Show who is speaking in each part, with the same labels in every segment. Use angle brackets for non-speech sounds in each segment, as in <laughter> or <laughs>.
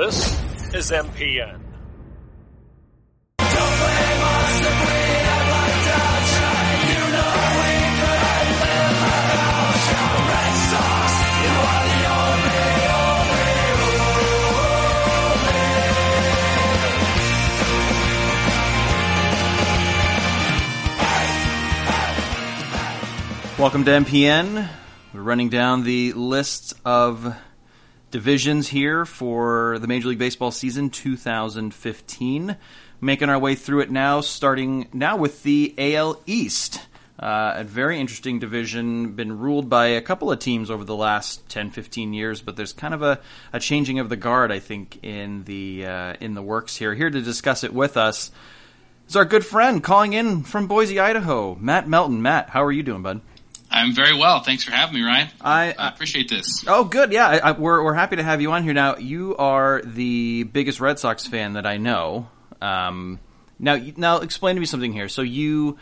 Speaker 1: This is MPN.
Speaker 2: Welcome to MPN. We're running down the list of divisions here for the Major League Baseball season 2015. Making our way through it now, starting now with the AL East. Uh, a very interesting division, been ruled by a couple of teams over the last 10, 15 years, but there's kind of a, a changing of the guard, I think, in the uh, in the works here. Here to discuss it with us is our good friend calling in from Boise, Idaho, Matt Melton. Matt, how are you doing, bud?
Speaker 3: I'm very well. Thanks for having me, Ryan.
Speaker 2: I,
Speaker 3: I appreciate this.
Speaker 2: Oh, good. Yeah, I, I, we're we're happy to have you on here. Now, you are the biggest Red Sox fan that I know. Um, now, now explain to me something here. So you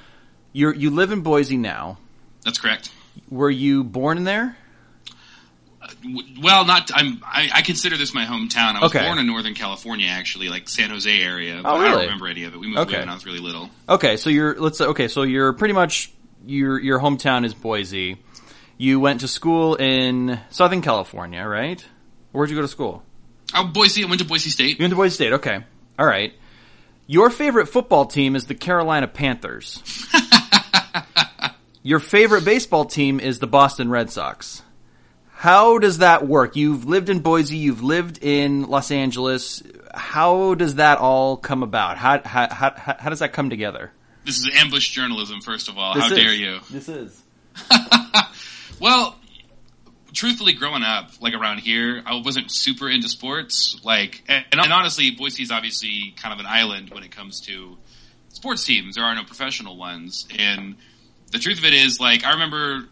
Speaker 2: you you live in Boise now.
Speaker 3: That's correct.
Speaker 2: Were you born there?
Speaker 3: Uh, well, not. I'm. I, I, consider this my hometown. I was
Speaker 2: okay.
Speaker 3: born in Northern California, actually, like San Jose area.
Speaker 2: Oh, really?
Speaker 3: I don't remember any of it. We moved
Speaker 2: okay.
Speaker 3: when I was really little.
Speaker 2: Okay, so you're let's say okay, so you're pretty much your your hometown is Boise. You went to school in Southern California, right? Where'd you go to school?
Speaker 3: Oh, Boise. I went to Boise State.
Speaker 2: You went to Boise State. Okay, all right. Your favorite football team is the Carolina Panthers. <laughs> Your favorite baseball team is the Boston Red Sox. How does that work? You've lived in Boise, you've lived in Los Angeles. How does that all come about? How how how, how does that come together?
Speaker 3: This is ambush journalism, first of all.
Speaker 2: This
Speaker 3: How
Speaker 2: is.
Speaker 3: dare you?
Speaker 2: This is. <laughs>
Speaker 3: well, truthfully, growing up, like around here, I wasn't super into sports. Like, and, and honestly, Boise is obviously kind of an island when it comes to sports teams. There are no professional ones, and the truth of it is, like, I remember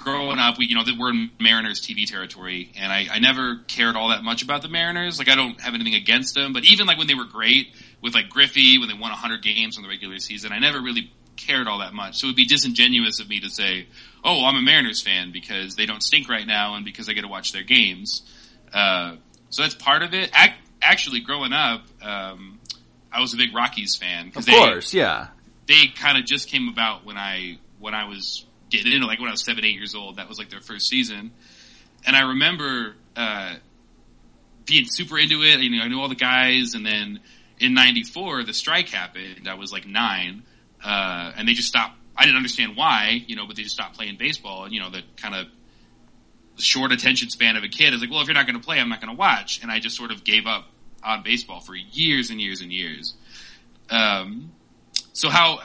Speaker 3: growing up, we you know we're in Mariners TV territory, and I, I never cared all that much about the Mariners. Like, I don't have anything against them, but even like when they were great with like Griffey, when they won 100 games in the regular season, I never really cared all that much. So it would be disingenuous of me to say, "Oh, I'm a Mariners fan because they don't stink right now and because I get to watch their games." Uh, so that's part of it. Ac- actually, growing up, um, I was a big Rockies fan.
Speaker 2: Of course,
Speaker 3: they,
Speaker 2: yeah.
Speaker 3: They kind of just came about when I when I was getting into like when I was seven, eight years old. That was like their first season, and I remember uh, being super into it. You know, I knew all the guys, and then in '94 the strike happened. I was like nine, uh, and they just stopped. I didn't understand why, you know, but they just stopped playing baseball. And, you know, the kind of short attention span of a kid is like, well, if you're not going to play, I'm not going to watch. And I just sort of gave up on baseball for years and years and years. Um, so how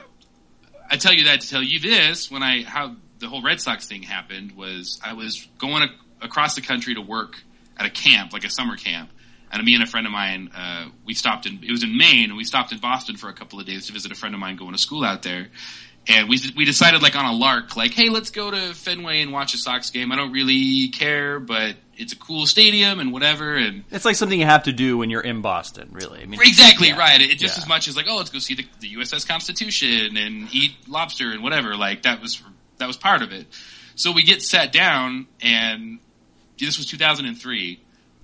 Speaker 3: I tell you that to tell you this, when I how the whole Red Sox thing happened was I was going a, across the country to work at a camp, like a summer camp, and me and a friend of mine, uh, we stopped in it was in Maine, and we stopped in Boston for a couple of days to visit a friend of mine going to school out there. And we we decided like on a lark, like, hey, let's go to Fenway and watch a Sox game. I don't really care, but it's a cool stadium and whatever. And
Speaker 2: It's like something you have to do when you're in Boston, really. I mean,
Speaker 3: Exactly
Speaker 2: yeah.
Speaker 3: right. It just
Speaker 2: Yeah.
Speaker 3: as much as like, oh, let's go see the, the USS Constitution and eat lobster and whatever. Like that was that was part of it. So we get sat down, and this was 2003.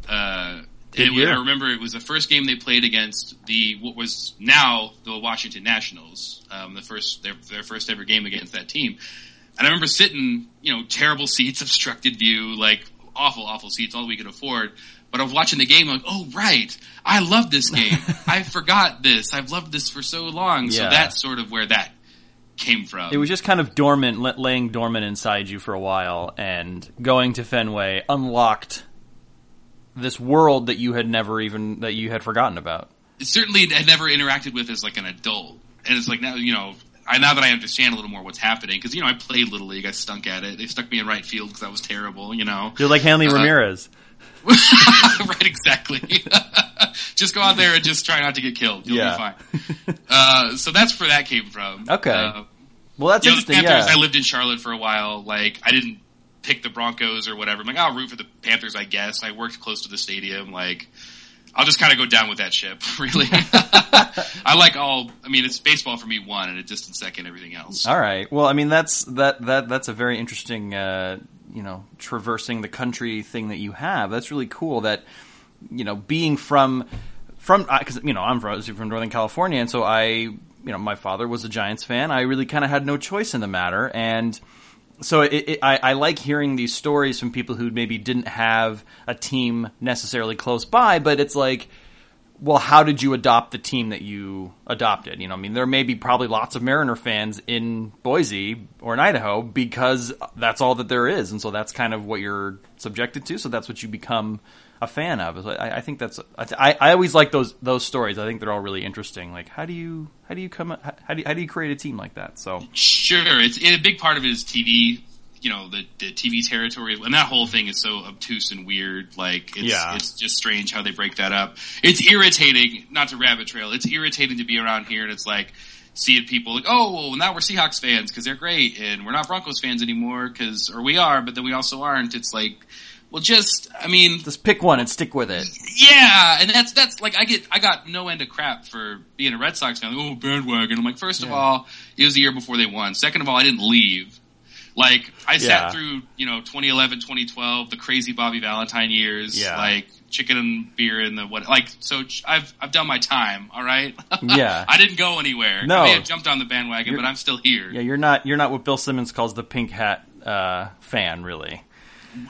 Speaker 3: Uh, it. I remember it was the first game they played against the what was now the Washington Nationals, um, the first their, their first ever game against that team. And I remember sitting, you know, terrible seats, <laughs> obstructed view, like awful, awful seats, all we could afford. But I was watching the game, like, oh right, I love this game. <laughs> I forgot this. I've loved this for so long. So that's sort of where that came from.
Speaker 2: It was just kind of dormant, laying dormant inside you for a while, and going to Fenway unlocked this world that you had never even that you had forgotten about.
Speaker 3: it certainly had never interacted with as like an adult. And it's like now, you know, I now that I understand a little more what's happening because you know I played little league, I stunk at it. They stuck me in right field because I was terrible. You know,
Speaker 2: You're like Hanley
Speaker 3: Uh,
Speaker 2: Ramirez. <laughs>
Speaker 3: right? Exactly. <laughs> just go out there and just try not to get killed. You'll
Speaker 2: Yeah.
Speaker 3: be fine. Uh, so that's where that came from.
Speaker 2: Okay.
Speaker 3: Uh,
Speaker 2: Well, that's
Speaker 3: you know,
Speaker 2: interesting.
Speaker 3: Panthers.
Speaker 2: Yeah.
Speaker 3: I lived in Charlotte for a while. Like I didn't pick the Broncos or whatever. I'm like, I'll root for the Panthers. I guess I worked close to the stadium. Like. I'll just kind of go down with that ship, <laughs> really. <laughs> I like all. I mean, it's baseball for me one, and a distant second everything else.
Speaker 2: All right. Well, I mean, that's that that that's a very interesting, uh, you know, traversing the country thing that you have. That's really cool. That you know, being from from because you know I'm from, from Northern California, and so I, you know, my father was a Giants fan. I really kind of had no choice in the matter, and so it, it, I, I, like hearing these stories from people who maybe didn't have a team necessarily close by, but it's like, well, how did you adopt the team that you adopted? You know, I mean, there may be probably lots of Mariner fans in Boise or in Idaho because that's all that there is, and so that's kind of what you're subjected to. So that's what you become a fan of. I, I think that's I, I always like those those stories. I think they're all really interesting. Like how do you how do you come how do you, how do you create a team like that? So
Speaker 3: sure, it's a big part of it is TV. You know the the TV territory, and that whole thing is so obtuse and weird. Like it's
Speaker 2: yeah.
Speaker 3: it's just strange how they break that up. It's irritating. Not to rabbit trail. It's irritating to be around here, and it's like seeing people like, oh, well, now we're Seahawks fans because they're great, and we're not Broncos fans anymore because, or we are, but then we also aren't. It's like well, just I mean,
Speaker 2: just pick one and stick with it.
Speaker 3: Yeah, and that's that's like I get I got no end of crap for being a Red Sox fan. Like, oh, bandwagon. I'm like, first of all, it was the year before they won. Second of all, I didn't leave. Like I yeah. sat through, you know, 2011, 2012, the crazy Bobby Valentine years,
Speaker 2: yeah.
Speaker 3: like chicken and beer and the what. Like, so I've I've done my time. All right. <laughs>
Speaker 2: Yeah.
Speaker 3: I didn't go anywhere.
Speaker 2: No,
Speaker 3: I may have jumped on the bandwagon, you're, but I'm still here.
Speaker 2: Yeah, you're not you're not what Bill Simmons calls the pink hat uh, fan, really.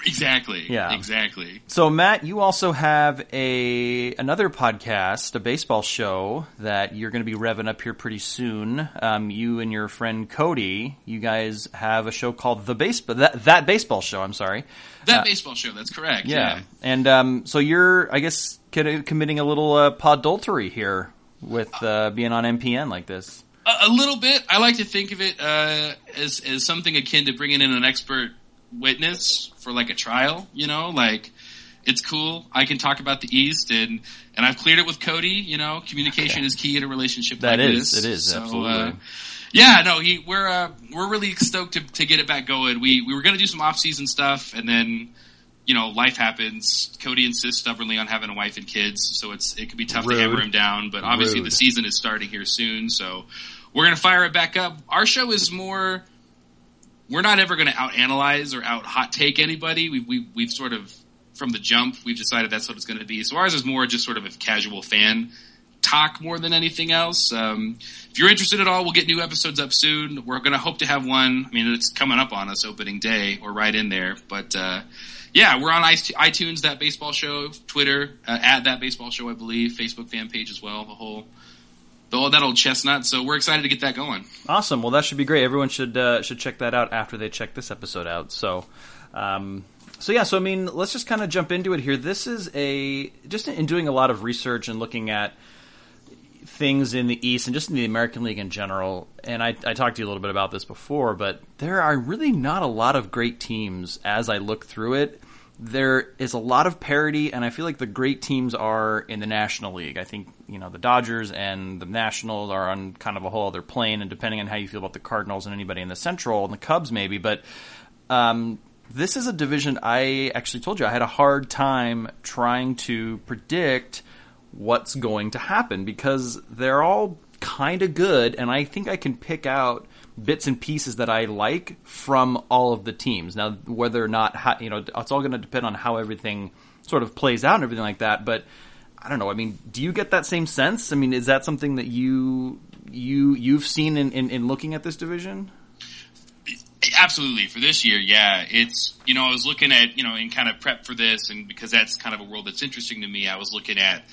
Speaker 3: Exactly.
Speaker 2: Yeah.
Speaker 3: Exactly.
Speaker 2: So Matt, you also have a another podcast, a baseball show that you're going to be revving up here pretty soon. Um, you and your friend Cody, you guys have a show called the baseball that that baseball show. I'm sorry.
Speaker 3: That uh, baseball show. That's correct. Yeah. yeah.
Speaker 2: And um, so you're, I guess, committing a little uh, podultery here with uh, being on MPN like this.
Speaker 3: A, a, little bit. I like to think of it uh, as as something akin to bringing in an expert witness for like a trial, you know, like it's cool. I can talk about the East and and I've cleared it with Cody. You know, communication okay. is key in a relationship.
Speaker 2: That
Speaker 3: like
Speaker 2: is,
Speaker 3: this.
Speaker 2: it is
Speaker 3: so,
Speaker 2: absolutely.
Speaker 3: Uh, yeah, no, he we're uh, we're really stoked to, to get it back going. We we were going to do some off season stuff, and then you know life happens. Cody insists stubbornly on having a wife and kids, so it's it could be tough
Speaker 2: Rude.
Speaker 3: to hammer him down. But obviously,
Speaker 2: Rude.
Speaker 3: the season is starting here soon, so we're going to fire it back up. Our show is more we're not ever going to out analyze or out hot take anybody. We've, we've, we've sort of, from the jump, we've decided that's what it's going to be. So ours is more just sort of a casual fan talk more than anything else. Um, if you're interested at all, we'll get new episodes up soon. We're going to hope to have one. I mean, it's coming up on us opening day or right in there. But, uh, yeah, we're on iTunes, that baseball show, Twitter, uh, at that baseball show, I believe, Facebook fan page as well, the whole the, that old chestnut. So we're excited to get that going.
Speaker 2: Awesome. Well, that should be great. Everyone should uh, should check that out after they check this episode out. So. Um, so yeah, so I mean, let's just kind of jump into it here. This is a just in doing a lot of research and looking at things in the East and just in the American League in general. And I, I talked to you a little bit about this before, but there are really not a lot of great teams as I look through it there is a lot of parity, and I feel like the great teams are in the National League. I think you know the Dodgers and the Nationals are on kind of a whole other plane, and depending on how you feel about the Cardinals and anybody in the Central and the Cubs, maybe. But um, this is a division I actually told you I had a hard time trying to predict what's going to happen because they're all kind of good, and I think I can pick out bits and pieces that I like from all of the teams. Now, whether or not you know, it's all going to depend on how everything sort of plays out and everything like that. But I don't know. I mean, do you get that same sense? I mean, is that something that you you you've seen in, in, in looking at this division?
Speaker 3: Absolutely. For this year, yeah. It's, you know, I was looking at, you know, in kind of prep for this and because that's kind of a world that's interesting to me, I was looking at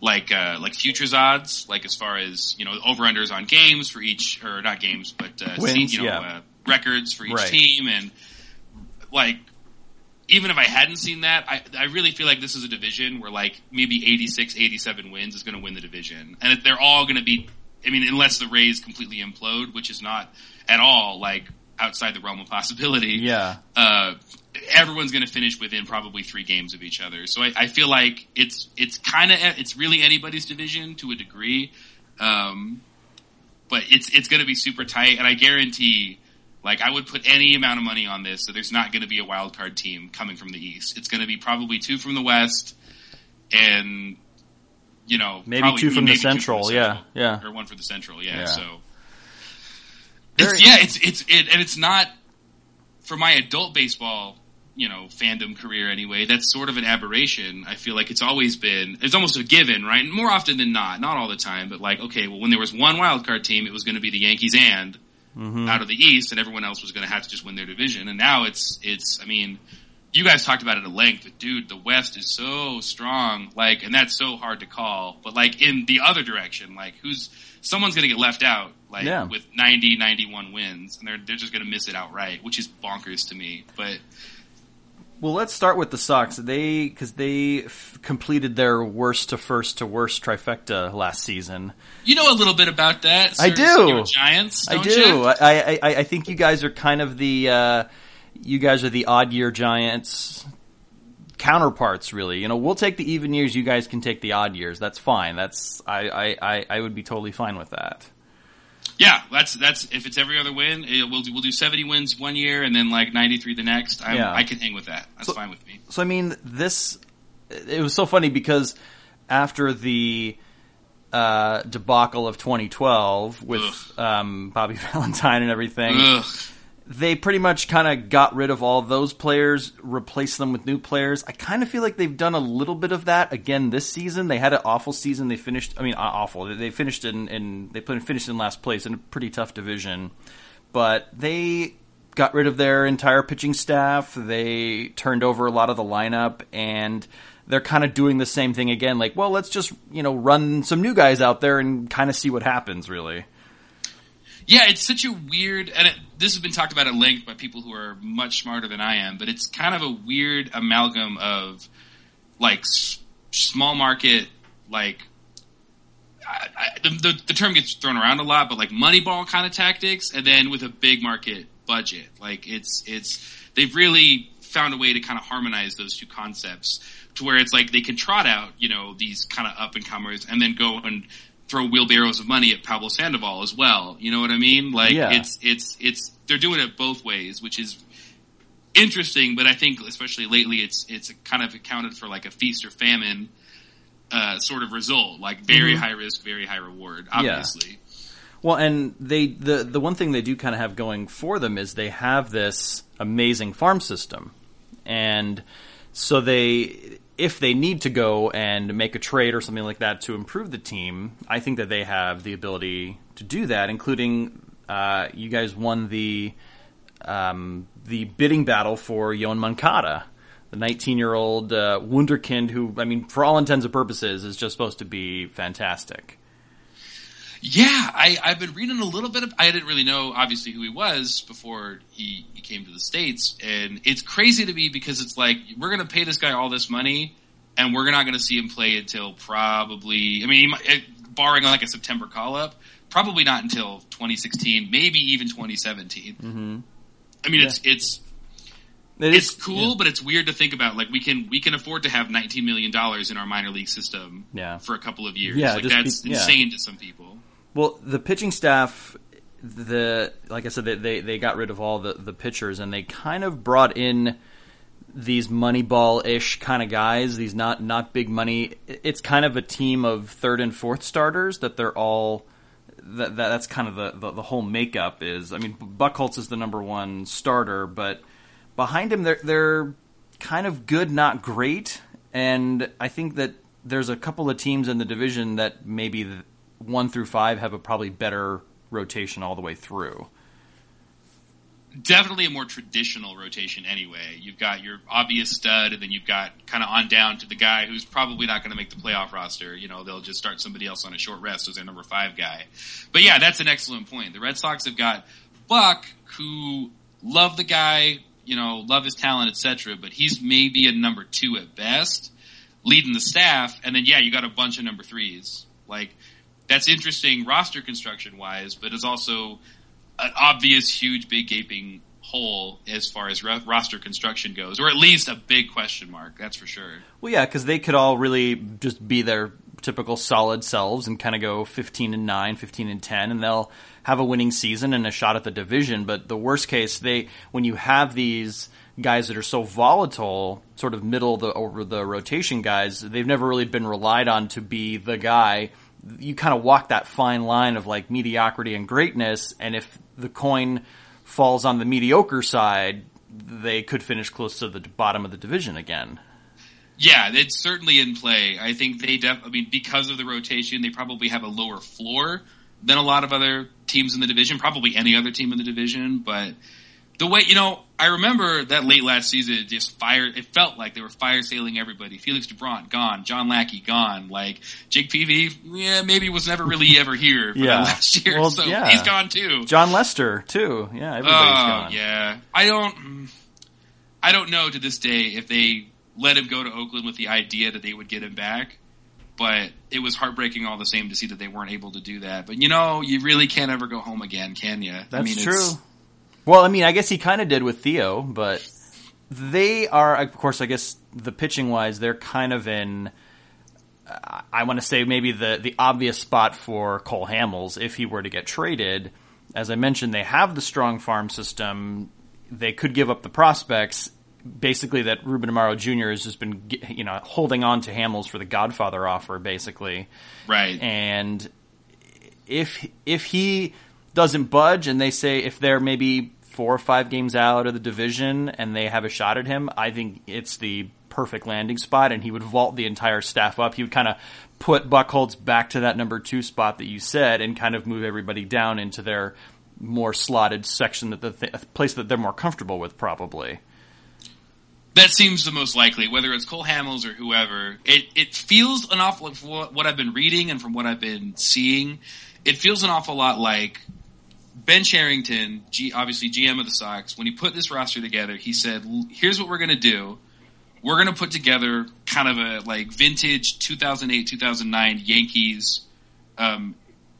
Speaker 3: like uh, like futures odds, like as far as you know over unders on games for each or not games, but uh,
Speaker 2: Wins,
Speaker 3: you know
Speaker 2: yeah.
Speaker 3: uh, records for each
Speaker 2: right.
Speaker 3: team, and like even if I hadn't seen that, I, I really feel like this is a division where like maybe 86, 87 wins is going to win the division, and they're all going to be. I mean, unless the Rays completely implode, which is not at all like outside the realm of possibility.
Speaker 2: Yeah.
Speaker 3: Uh, everyone's going to finish within probably three games of each other. So I, I feel like it's it's kind of it's really anybody's division to a degree, um, but it's it's going to be super tight. And I guarantee, like I would put any amount of money on this, so there's not going to be a wild card team coming from the East. It's going to be probably two from the West, and you know
Speaker 2: maybe
Speaker 3: probably,
Speaker 2: two from
Speaker 3: maybe
Speaker 2: the Central.
Speaker 3: From
Speaker 2: the
Speaker 3: central
Speaker 2: yeah, yeah,
Speaker 3: or one for the Central. Yeah,
Speaker 2: Yeah.
Speaker 3: so. It's, yeah, it's it's it, and it's not for my adult baseball you know fandom career anyway, that's sort of an aberration. I feel like it's always been it's almost a given, right? More often than not, not all the time, but like okay, well when there was one wild card team, it was going to be the Yankees and
Speaker 2: Mm-hmm.
Speaker 3: out of the East, and everyone else was going to have to just win their division. And now it's it's I mean. You guys talked about it at length, but dude, the West is so strong, like, and that's so hard to call. But like in the other direction, like, who's someone's going to get left out, like
Speaker 2: Yeah.
Speaker 3: with 90, 91 wins, and they're they're just going to miss it outright, which is bonkers to me. But
Speaker 2: Well, let's start with the Sox. They because they f- completed their worst to first to worst trifecta last season.
Speaker 3: you know a little bit about that.
Speaker 2: I do.
Speaker 3: Giants.
Speaker 2: I do. I I I think you guys are kind of the uh, you guys are the odd year Giants counterparts. Really, you know, we'll take the even years. You guys can take the odd years. That's fine. That's I I I, I would be totally fine with that.
Speaker 3: Yeah, that's that's if it's every other win, eh, we'll do, we'll do seventy wins one year and then like ninety three the next. I'm,
Speaker 2: Yeah.
Speaker 3: I can hang with that. That's
Speaker 2: So-
Speaker 3: fine with me.
Speaker 2: So I mean, this it was so funny because after the uh, debacle of 2012 with um, Bobby <laughs> Valentine and everything,
Speaker 3: Ugh.
Speaker 2: They pretty much kind of got rid of all those players, replaced them with new players. I kind of feel like they've done a little bit of that again this season. They had an awful season. They finished, I mean, awful. They- finished in, in they finished in last place in a pretty tough division, but they got rid of their entire pitching staff. They turned over a lot of the lineup and. They're kind of doing the same thing again, like, well, let's just, you know, run some new guys out there and kind of see what happens, really.
Speaker 3: Yeah, it's such a weird, and it, this has been talked about at length by people who are much smarter than I am. But it's kind of a weird amalgam of like s- small market, like I, I, the, the the term gets thrown around a lot, but like Moneyball kind of tactics, and then with a big market budget. Like it's it's they've really found a way to kind of harmonize those two concepts to where it's like they can trot out, you know, these kind of up and comers and then go and throw wheelbarrows of money at Pablo Sandoval as well. You know what I mean? Like
Speaker 2: Yeah.
Speaker 3: it's it's it's they're doing it both ways, which is interesting, but I think especially lately it's it's kind of accounted for like a feast or famine uh, sort of result, like very high risk, very high reward, obviously.
Speaker 2: Well, and they the the one thing they do kind of have going for them is they have this amazing farm system, and so they if they need to go and make a trade or something like that to improve the team, I think that they have the ability to do that. Including uh, you guys won the um, the bidding battle for Yoan Moncada, the 19 year old uh, wunderkind who, I mean, for all intents and purposes, is just supposed to be fantastic.
Speaker 3: Yeah, I, I've been reading a little bit of. I didn't really know, obviously, who he was before he, he came to the states, and it's crazy to me because it's like we're going to pay this guy all this money, and we're not going to see him play until probably. I mean, eh, barring like a September call up, probably not until 2016, maybe even 2017. Mm-hmm. I mean, it's it's
Speaker 2: It
Speaker 3: it's
Speaker 2: is-
Speaker 3: cool, but it's weird to think about. Like we can we can afford to have 19 million dollars in our minor league system
Speaker 2: Yeah.
Speaker 3: for a couple of years.
Speaker 2: Yeah,
Speaker 3: like
Speaker 2: be-
Speaker 3: that's
Speaker 2: yeah.
Speaker 3: insane to some people.
Speaker 2: Well, the pitching staff, the like I said, they they, got rid of all the, the pitchers and they kind of brought in these Moneyball ish kind of guys. These not not big money. It's kind of a team of third and fourth starters that they're all. That, that that's kind of the, the the whole makeup is. I mean, Buchholz is the number one starter, but behind him they're they're kind of good, not great. And I think that there's a couple of teams in the division that maybe one through five have a probably better rotation all the way through.
Speaker 3: definitely a more traditional rotation anyway. You've got your obvious stud, and then you've got kind of on down to the guy who's probably not going to make the playoff roster. You know, they'll just start somebody else on a short rest as their number five guy. But yeah, that's an excellent point. The Red Sox have got Buck, who love the guy, you know, love his talent, etc. But he's maybe a number two at best, leading the staff. And then yeah, you got a bunch of number threes. Like that's interesting roster construction wise, but it's also an obvious, huge, big gaping hole as far as ro- roster construction goes, or at least a big question mark. That's for sure.
Speaker 2: Well, yeah, because they could all really just be their typical solid selves and kind of go 15 and 9, 15 and 10, and they'll have a winning season and a shot at the division. But the worst case, they when you have these guys that are so volatile, sort of middle the over the rotation guys, they've never really been relied on to be the guy. You kind of walk that fine line of like mediocrity and greatness, and if the coin falls on the mediocre side, they could finish close to the bottom of the division again.
Speaker 3: Yeah, it's certainly in play. I think they def- I mean because of the rotation, they probably have a lower floor than a lot of other teams in the division, probably any other team in the division, but the way you know, I remember that late last season, just fire. It felt like they were fire sailing everybody. Felix Doubront gone, John Lackey gone, like Jake Peavy, yeah, maybe was never really ever here for
Speaker 2: Yeah.
Speaker 3: last year,
Speaker 2: Well,
Speaker 3: so
Speaker 2: yeah.
Speaker 3: he's gone too.
Speaker 2: Jon Lester too. Yeah, everybody's
Speaker 3: Oh
Speaker 2: gone.
Speaker 3: yeah, I don't, mm, I don't know to this day if they let him go to Oakland with the idea that they would get him back. But it was heartbreaking all the same to see that they weren't able to do that. But you know, you really can't ever go home again, can you?
Speaker 2: That's
Speaker 3: I mean,
Speaker 2: true. Well, I mean, I guess he kind of did with Theo, but they are, of course, I guess the pitching wise, they're kind of in. I want to say maybe the the obvious spot for Cole Hamels if he were to get traded. As I mentioned, they have the strong farm system. They could give up the prospects. Basically, that Ruben Amaro Jr. has just been, you know, holding on to Hamels for the Godfather offer, basically
Speaker 3: right.
Speaker 2: and if if he doesn't budge and they say if they're maybe four or five games out of the division and they have a shot at him, I think it's the perfect landing spot and he would vault the entire staff up. He would kind of put Buchholz back to that number two spot that you said and kind of move everybody down into their more slotted section that the th- place that they're more comfortable with probably.
Speaker 3: That seems the most likely, whether it's Cole Hamels or whoever. It it feels an awful from what what I've been reading and from what I've been seeing. It feels an awful lot like Ben Cherington, G, obviously GM of the Sox. When he put this roster together, he said, "Here's what we're going to do. We're going to put together kind of a like vintage 2008 2009 Yankees um,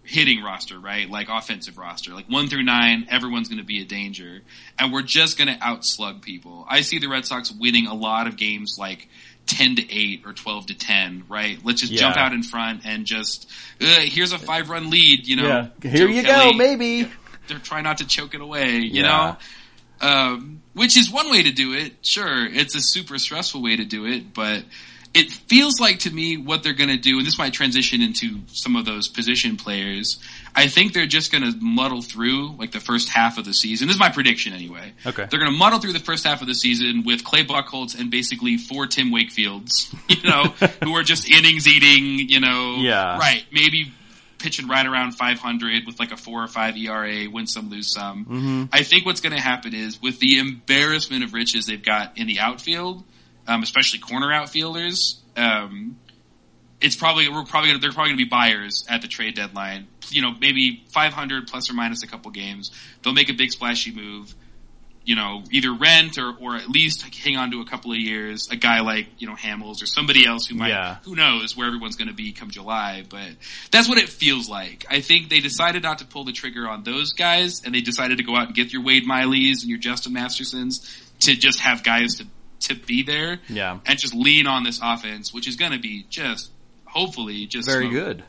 Speaker 3: hitting roster, right? Like offensive roster, like one through nine, everyone's going to be a danger, and we're just going to outslug people. I see the Red Sox winning a lot of games, like ten to eight or twelve to ten, right? Let's just
Speaker 2: Yeah.
Speaker 3: jump out in front and just uh, here's a five run lead, you know.
Speaker 2: Here
Speaker 3: Joe
Speaker 2: you
Speaker 3: Kelly,
Speaker 2: go, maybe.
Speaker 3: They're trying not to choke it away, you
Speaker 2: Yeah.
Speaker 3: know. Um, which is one way to do it. Sure, it's a super stressful way to do it, but it feels like to me what they're going to do, and this might transition into some of those position players. I think they're just going to muddle through like the first half of the season. This is my prediction anyway.
Speaker 2: Okay.
Speaker 3: They're going to muddle through the first half of the season with Clay Buchholz and basically four Tim Wakefields, <laughs> you know, who are just innings eating, you know,
Speaker 2: Yeah.
Speaker 3: right, maybe pitching right around 500 with like a four or five ERA, win some, lose some.
Speaker 2: Mm-hmm.
Speaker 3: I think what's going to happen is with the embarrassment of riches they've got in the outfield, um, especially corner outfielders, um, it's probably we're probably gonna, they're probably going to be buyers at the trade deadline. You know, maybe 500 plus or minus a couple games. They'll make a big splashy move. You know, either rent or or at least hang on to a couple of years. A guy like you know Hamels or somebody else who might
Speaker 2: Yeah.
Speaker 3: who knows where everyone's going to be come July. But that's what it feels like. I think they decided not to pull the trigger on those guys, and they decided to go out and get your Wade Mileys and your Justin Mastersons to just have guys to to be there
Speaker 2: Yeah.
Speaker 3: and just lean on this offense, which is going to be just hopefully just
Speaker 2: very good.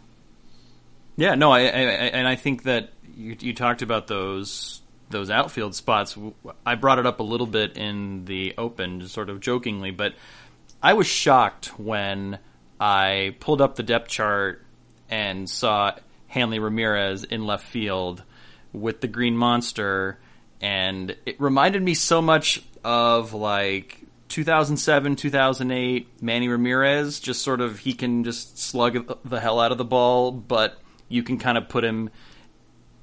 Speaker 2: Yeah, no, I, I, I and I think that you, you talked about those those outfield spots. I brought it up a little bit in the open, sort of jokingly, but I was shocked when I pulled up the depth chart and saw Hanley Ramirez in left field with the Green Monster, and it reminded me so much of like 2007, 2008 Manny Ramirez. Just sort of he can just slug the hell out of the ball, but you can kind of put him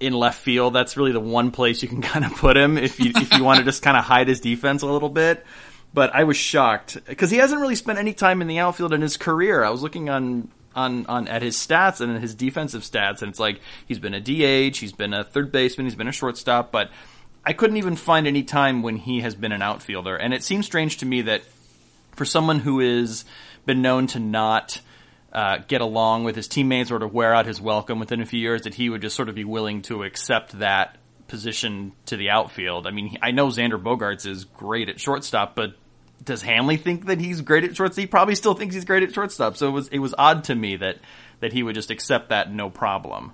Speaker 2: in left field. That's really the one place you can <laughs> kind of put him if you if you want to just kind of hide his defense a little bit. But I was shocked because he hasn't really spent any time in the outfield in his career. I was looking on on on at his stats and his defensive stats, and it's like he's been a DH, he's been a third baseman, he's been a shortstop, but I couldn't even find any time when he has been an outfielder. And it seems strange to me that for someone who is been known to not uh, get along with his teammates or to wear out his welcome within a few years, that he would just sort of be willing to accept that position to the outfield. I mean, I know Xander Bogaerts is great at shortstop, but does Hanley think that he's great at shortstop? He probably still thinks he's great at shortstop. So it was it was odd to me that that he would just accept that no problem.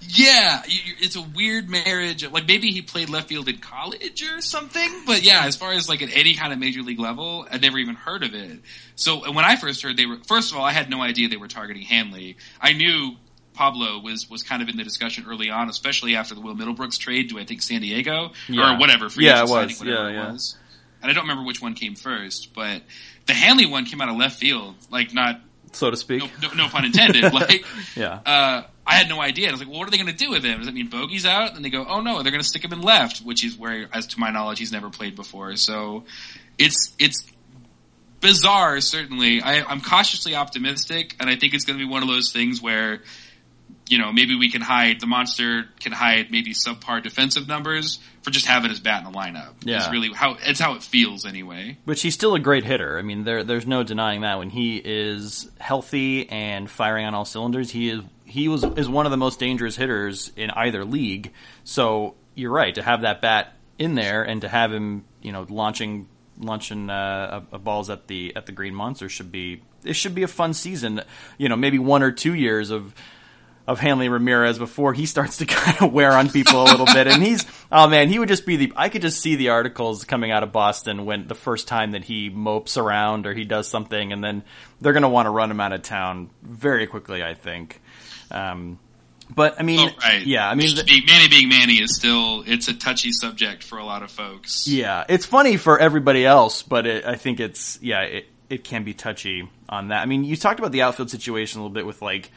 Speaker 3: Yeah, it's a weird marriage. Like maybe he played left field in college or something, but yeah, as far as like at any kind of major league level, I'd never even heard of it. So when I first heard they were, first of all, I had no idea they were targeting Hanley. I knew Pablo was was kind of in the discussion early on, especially after the Will Middlebrooks trade to I think San Diego
Speaker 2: Yeah.
Speaker 3: or whatever. free
Speaker 2: Yeah, it was.
Speaker 3: whatever
Speaker 2: Yeah,
Speaker 3: it
Speaker 2: yeah.
Speaker 3: was. and I don't remember which one came first, but the Hanley one came out of left field, like not
Speaker 2: so to speak.
Speaker 3: No, no, no pun intended. <laughs> like,
Speaker 2: yeah.
Speaker 3: Uh, I had no idea. I was like, well, what are they going to do with him? Does that mean Bogey's out? And they go, oh no, they're going to stick him in left, which is where, as to my knowledge, he's never played before. So it's it's bizarre. Certainly, I, I'm cautiously optimistic, and I think it's going to be one of those things where you know, maybe we can hide the monster can hide maybe subpar defensive numbers for just having his bat in the lineup.
Speaker 2: Yeah,
Speaker 3: it's really how it's how it feels anyway.
Speaker 2: But he's still a great hitter. I mean, there there's no denying that when he is healthy and firing on all cylinders, he is he was is one of the most dangerous hitters in either league. So you're right to have that bat in there and to have him, you know, launching launching uh, balls at the at the Green Monster should be it should be a fun season. You know, maybe one or two years of of Hanley Ramirez before he starts to <laughs> kind of wear on people a little bit. And he's, oh man, he would just be the, I could just see the articles coming out of Boston when the first time that he mopes around or he does something and then they're going to want to run him out of town very quickly, I think. Um, but I mean,
Speaker 3: oh, right.
Speaker 2: yeah, I mean, the,
Speaker 3: being, Manny being Manny is still it's a touchy subject for a lot of folks.
Speaker 2: Yeah, it's funny for everybody else, but it, I think it's yeah, it it can be touchy on that. I mean, you talked about the outfield situation a little bit with like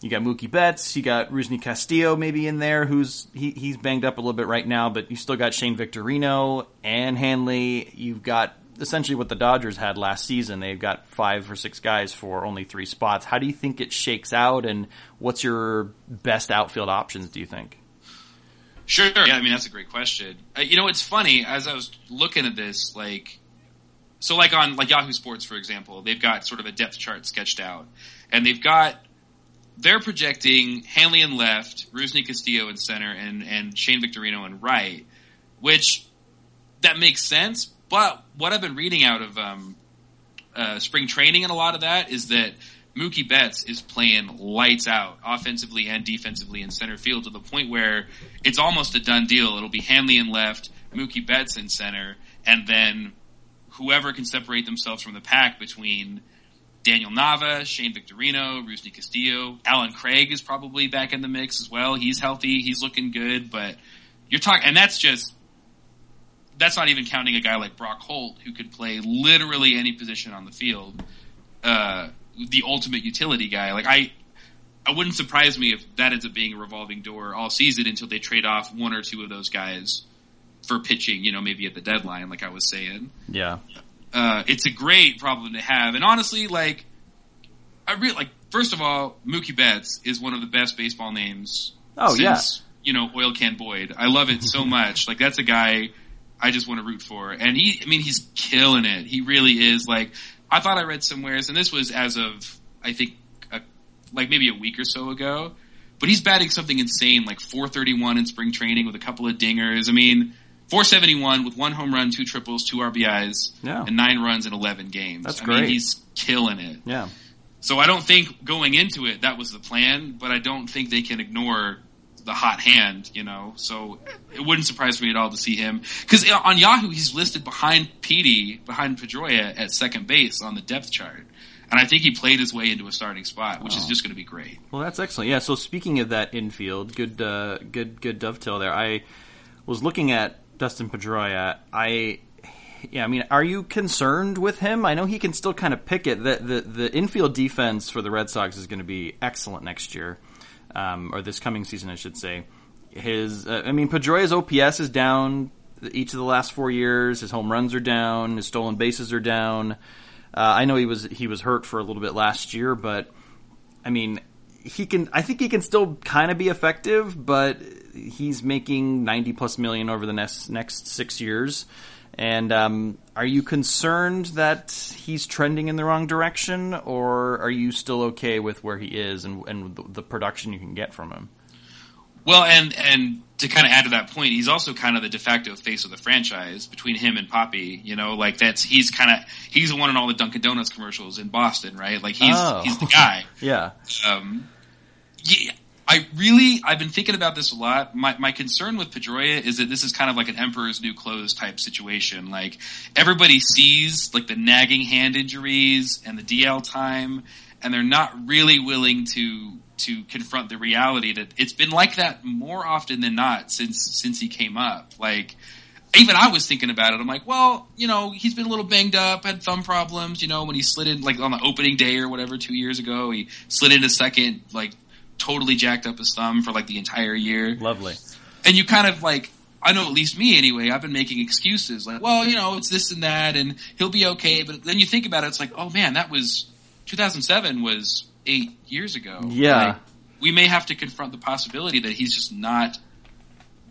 Speaker 2: you got Mookie Betts, you got Rusney Castillo maybe in there, who's he, he's banged up a little bit right now, but you still got Shane Victorino and Hanley. You've got essentially what the Dodgers had last season. They've got five or six guys for only three spots. How do you think it shakes out, and what's your best outfield options? Do you think?
Speaker 3: Sure. Yeah, I mean that's a great question. Uh, you know, it's funny as I was looking at this, like, so like on like Yahoo Sports, for example, they've got sort of a depth chart sketched out, and they've got they're projecting Hanley in left, Rusney Castillo in center, and and Shane Victorino in right, which that makes sense. But what I've been reading out of um, uh, spring training and a lot of that is that Mookie Betts is playing lights out offensively and defensively in center field to the point where it's almost a done deal. It'll be Hanley in left, Mookie Betts in center, and then whoever can separate themselves from the pack between Daniel Nava, Shane Victorino, Rusney Castillo, Allen Craig is probably back in the mix as well. He's healthy, he's looking good, but you're talking, and that's just that's not even counting a guy like Brock Holt who could play literally any position on the field. Uh, the ultimate utility guy. Like I, I wouldn't surprise me if that ends up being a revolving door all season until they trade off one or two of those guys for pitching. You know, maybe at the deadline, like I was saying.
Speaker 2: Yeah
Speaker 3: uh, it's a great problem to have. And honestly, like, I really like. First of all, Mookie Betts is one of the best baseball names.
Speaker 2: Oh
Speaker 3: since,
Speaker 2: yeah.
Speaker 3: You know, Oil Can Boyd. I love it so <laughs> much. Like that's a guy I just want to root for. And he, I mean, he's killing it. He really is. Like I thought I read somewheres, and this was as of I think a, like maybe a week or so ago. But he's batting something insane, like 431 in spring training with a couple of dingers. I mean, 471 with one home run, two triples, two RBIs,
Speaker 2: yeah.
Speaker 3: and nine runs in 11 games.
Speaker 2: That's
Speaker 3: I
Speaker 2: great.
Speaker 3: Mean, he's killing it.
Speaker 2: Yeah.
Speaker 3: So I don't think going into it that was the plan, but I don't think they can ignore the hot hand, you know. So it wouldn't surprise me at all to see him because on Yahoo he's listed behind Petey, behind Pedroia at second base on the depth chart. And I think he played his way into a starting spot, which oh. is just going to be great.
Speaker 2: Well, that's excellent. Yeah. So speaking of that infield, good, uh, good, good dovetail there. I was looking at Dustin Pedroia, I yeah, I mean, are you concerned with him? I know he can still kind of pick it. The the, the infield defense for the Red Sox is going to be excellent next year, um, or this coming season, I should say. His, uh, I mean, Pedroia's OPS is down each of the last four years. His home runs are down. His stolen bases are down. Uh, I know he was he was hurt for a little bit last year, but I mean, he can. I think he can still kind of be effective, but he's making 90 plus million over the next next six years. And um, are you concerned that he's trending in the wrong direction, or are you still okay with where he is and, and the production you can get from him?
Speaker 3: Well, and and to kind of add to that point, he's also kind of the de facto face of the franchise between him and Papi. You know, like that's he's kind of he's the one in all the Dunkin' Donuts commercials in Boston, right? Like he's
Speaker 2: oh.
Speaker 3: he's the guy. <laughs>
Speaker 2: yeah.
Speaker 3: Um, yeah, I really, I've been thinking about this a lot. My, my concern with Pedroia is that this is kind of like an Emperor's New Clothes type situation. Like everybody sees like the nagging hand injuries and the DL time, and they're not really willing to to confront the reality that it's been like that more often than not since since he came up. Like even I was thinking about it. I'm like, well, you know, he's been a little banged up, had thumb problems. You know, when he slid in like on the opening day or whatever two years ago, he slid in a second, like totally jacked up his thumb for like the entire year.
Speaker 2: Lovely.
Speaker 3: And you kind of like, I know at least me anyway. I've been making excuses like, well, you know, it's this and that, and he'll be okay. But then you think about it, it's like, oh man, that was 2007 was eight years ago.
Speaker 2: Yeah.
Speaker 3: Like, we may have to confront the possibility that he's just not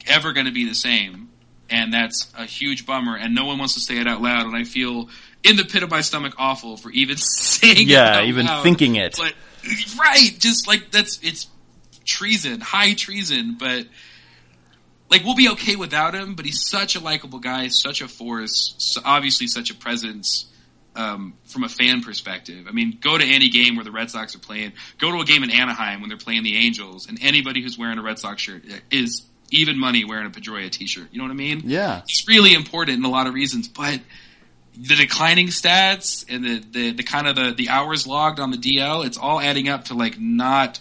Speaker 3: ever going to be the same. And that's a huge bummer. And no one wants to say it out loud. And I feel in the pit of my stomach awful for even <laughs> saying it.
Speaker 2: Yeah, even
Speaker 3: loud.
Speaker 2: thinking it.
Speaker 3: But, <laughs> right. Just like that's, it's treason, high treason. But like we'll be okay without him, but he's such a likable guy, such a force, so obviously such a presence um, from a fan perspective. I mean, go to any game where the Red Sox are playing, go to a game in Anaheim when they're playing the Angels, and anybody who's wearing a Red Sox shirt is even money wearing a Pedroia t-shirt. You know what I mean?
Speaker 2: Yeah.
Speaker 3: It's really important in a lot of reasons, but the declining stats and the, the, the kind of the, the hours logged on the DL, it's all adding up to like not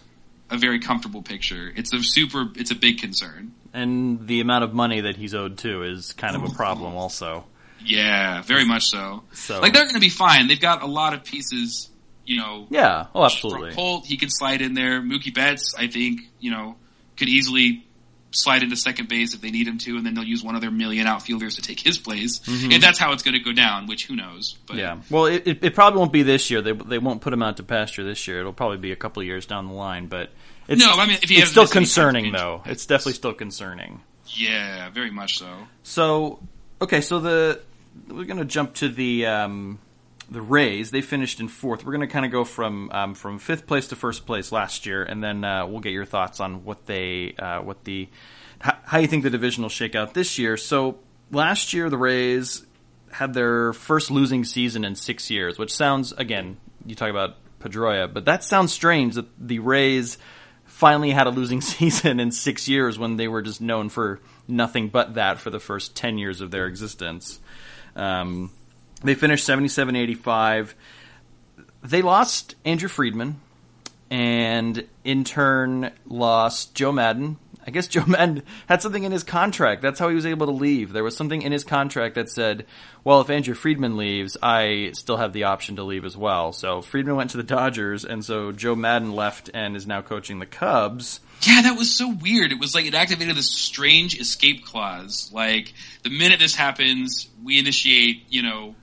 Speaker 3: a very comfortable picture. It's a super, it's a big concern.
Speaker 2: And the amount of money that he's owed too is kind of a problem also.
Speaker 3: Yeah, very much so.
Speaker 2: So
Speaker 3: Like they're going to be fine. They've got a lot of pieces. You know,
Speaker 2: Yeah, oh absolutely.
Speaker 3: Holt he can slide in there. Mookie Betts, I think, you know, could easily slide into second base if they need him to, and then they'll use one of their million outfielders to take his place. And that's how it's going to go down. Which who knows? But
Speaker 2: Mm-hmm. Yeah. Well, it, it, it probably won't be this year. They they won't put him out to pasture this year. It'll probably be a couple of years down the line, but it's,
Speaker 3: No, I mean, if he
Speaker 2: it's still
Speaker 3: this, then he's
Speaker 2: concerning though. It's definitely still concerning.
Speaker 3: yeah, very much so.
Speaker 2: So, okay, so the we're going to jump to the um, the Rays. They finished in fourth. We're going to kind of go from um, from fifth place to first place last year, and then uh, we'll get your thoughts on what they uh, what the how, how you think the division will shake out this year. So last year, the Rays had their first losing season in six years, which sounds again you talk about Pedroia, but that sounds strange that the Rays finally had a losing <laughs> season in six years when they were just known for nothing but that for the first 10 years of their existence. Um, they finished 77 85. They lost Andrew Friedman and in turn lost Joe Maddon. I guess <laughs> Joe Maddon had something in his contract. That's how he was able to leave. There was something in his contract that said, well, if Andrew Friedman leaves, I still have the option to leave as well. So Friedman went to the Dodgers, and so Joe Maddon left and is now coaching the Cubs.
Speaker 3: Yeah, that was so weird. It was like it activated this strange escape clause. Like the minute this happens, we initiate, you know,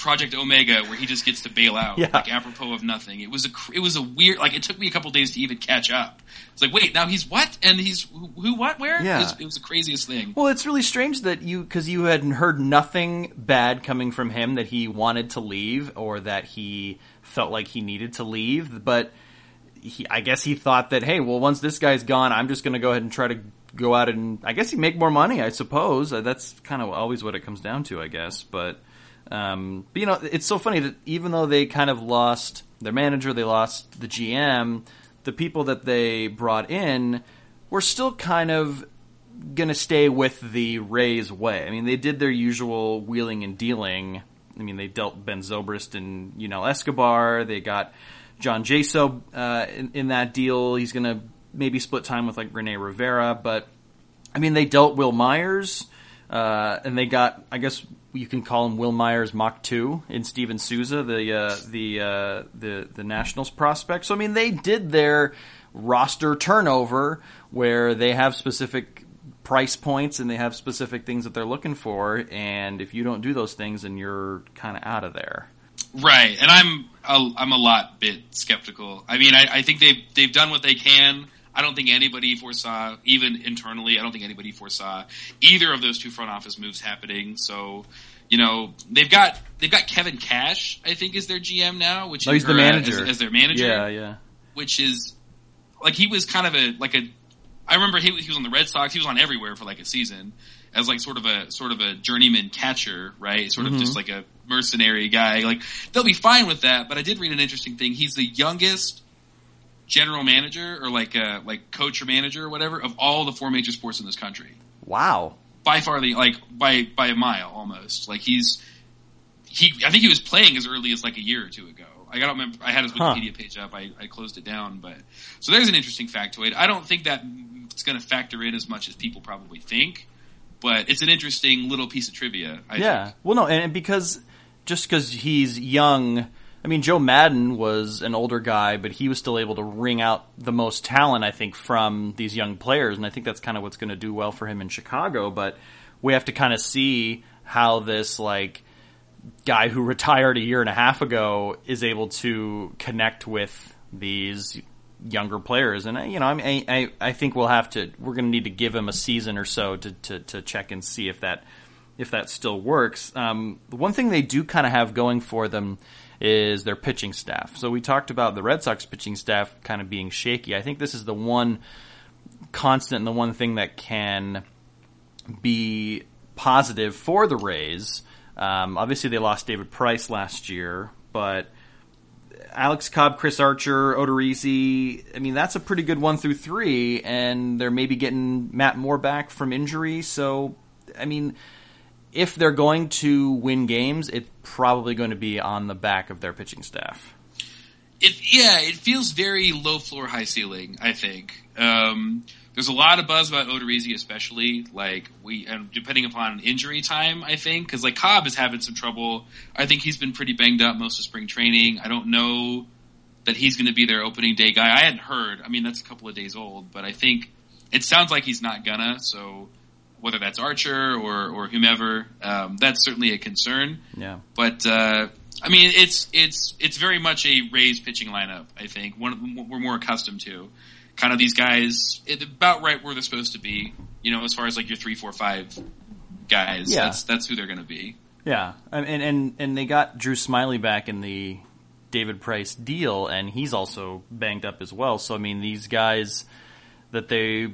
Speaker 3: Project Omega, where he just gets to bail out,
Speaker 2: Yeah.
Speaker 3: like apropos of nothing. It was a it was a weird. Like it took me a couple days to even catch up. It's like, wait, now he's what? And he's who, who what, where?
Speaker 2: Yeah.
Speaker 3: It was, it was the craziest thing.
Speaker 2: Well, it's really strange that you, because you had heard nothing bad coming from him that he wanted to leave or that he felt like he needed to leave, but he, I guess he thought that, hey, well, once this guy's gone, I'm just going to go ahead and try to go out and, I guess he'd make more money, I suppose. That's kind of always what it comes down to, I guess. But, um, but you know, it's so funny that even though they kind of lost their manager, they lost the GM, the people that they brought in were still kind of going to stay with the Rays way. I mean, they did their usual wheeling and dealing. I mean, they dealt Ben Zobrist and Yunel Escobar. They got John Jaso uh, in, in that deal. He's going to maybe split time with like Rene Rivera, but I mean, they dealt Wil Myers, uh, and they got, I guess you can call him Wil Myers Mach Two in Steven Souza, the uh, the uh, the the Nationals prospect. So I mean, they did their roster turnover where they have specific price points and they have specific things that they're looking for, and if you don't do those things, then you're kind of out of there.
Speaker 3: Right, and I'm a, I'm a lot bit skeptical. I mean, I, I think they've they've done what they can. I don't think anybody foresaw, even internally, I don't think anybody foresaw either of those two front office moves happening. So, you know, they've got they've got Kevin Cash, I think, is their GM now, which
Speaker 2: Oh,
Speaker 3: is
Speaker 2: he's the
Speaker 3: uh,
Speaker 2: manager.
Speaker 3: as, as their manager.
Speaker 2: Yeah, yeah.
Speaker 3: which is like he was kind of a like a. I remember he, he was on the Red Sox. He was on everywhere for like a season as like sort of a sort of a journeyman catcher, right? Sort of just like a mercenary guy. Like they'll be fine with that. But I did read an interesting thing. He's the youngest general manager or like uh, like coach or manager or whatever of all the four major sports in this country
Speaker 2: Wow.
Speaker 3: by far the like by by a mile almost. Like he's he. I think he was playing as early as like a year or two ago. I don't remember. I had his
Speaker 2: Huh.
Speaker 3: Wikipedia page up. I, I closed it down, but so there's an interesting factoid. I don't think that it's going to factor in as much as people probably think. but it's an interesting little piece of trivia. I
Speaker 2: yeah.
Speaker 3: think.
Speaker 2: Well, no, and because just because he's young, I mean, Joe Maddon was an older guy, but he was still able to wring out the most talent, I think, from these young players, and I think that's kind of what's going to do well for him in Chicago. But we have to kind of see how this like guy who retired a year and a half ago is able to connect with these younger players. And you know, I mean, I, I think we'll have to. We're going to need to give him a season or so to, to, to check and see if that if that still works. Um, the one thing they do kind of have going for them is their pitching staff. So we talked about the Red Sox pitching staff kind of being shaky. I think this is the one constant and the one thing that can be positive for the Rays. Um, obviously, they lost David Price last year, but Alex Cobb, Chris Archer, Odorizzi. I mean, that's a pretty good one through three, and they're maybe getting Matt Moore back from injury. So, I mean, if they're going to win games, it's probably going to be on the back of their pitching staff.
Speaker 3: It, yeah, it feels very low floor, high ceiling. I think um, there's a lot of buzz about Odorizzi, especially like we, and depending upon injury time, I think because like Cobb is having some trouble. I think he's been pretty banged up most of spring training. I don't know that he's going to be their opening day guy. I hadn't heard. I mean, that's a couple of days old, but I think it sounds like he's not gonna. So whether that's Archer or or whomever, um, that's certainly a concern.
Speaker 2: Yeah.
Speaker 3: But uh, I mean, it's it's it's very much a Rays pitching lineup. I think one we're more accustomed to. Kind of these guys, it, about right where they're supposed to be. You know, as far as like your three, four, five guys.
Speaker 2: Yeah.
Speaker 3: That's that's who they're going to be.
Speaker 2: Yeah, and and and they got Drew Smyly back in the David Price deal, and he's also banged up as well. So I mean, these guys that they,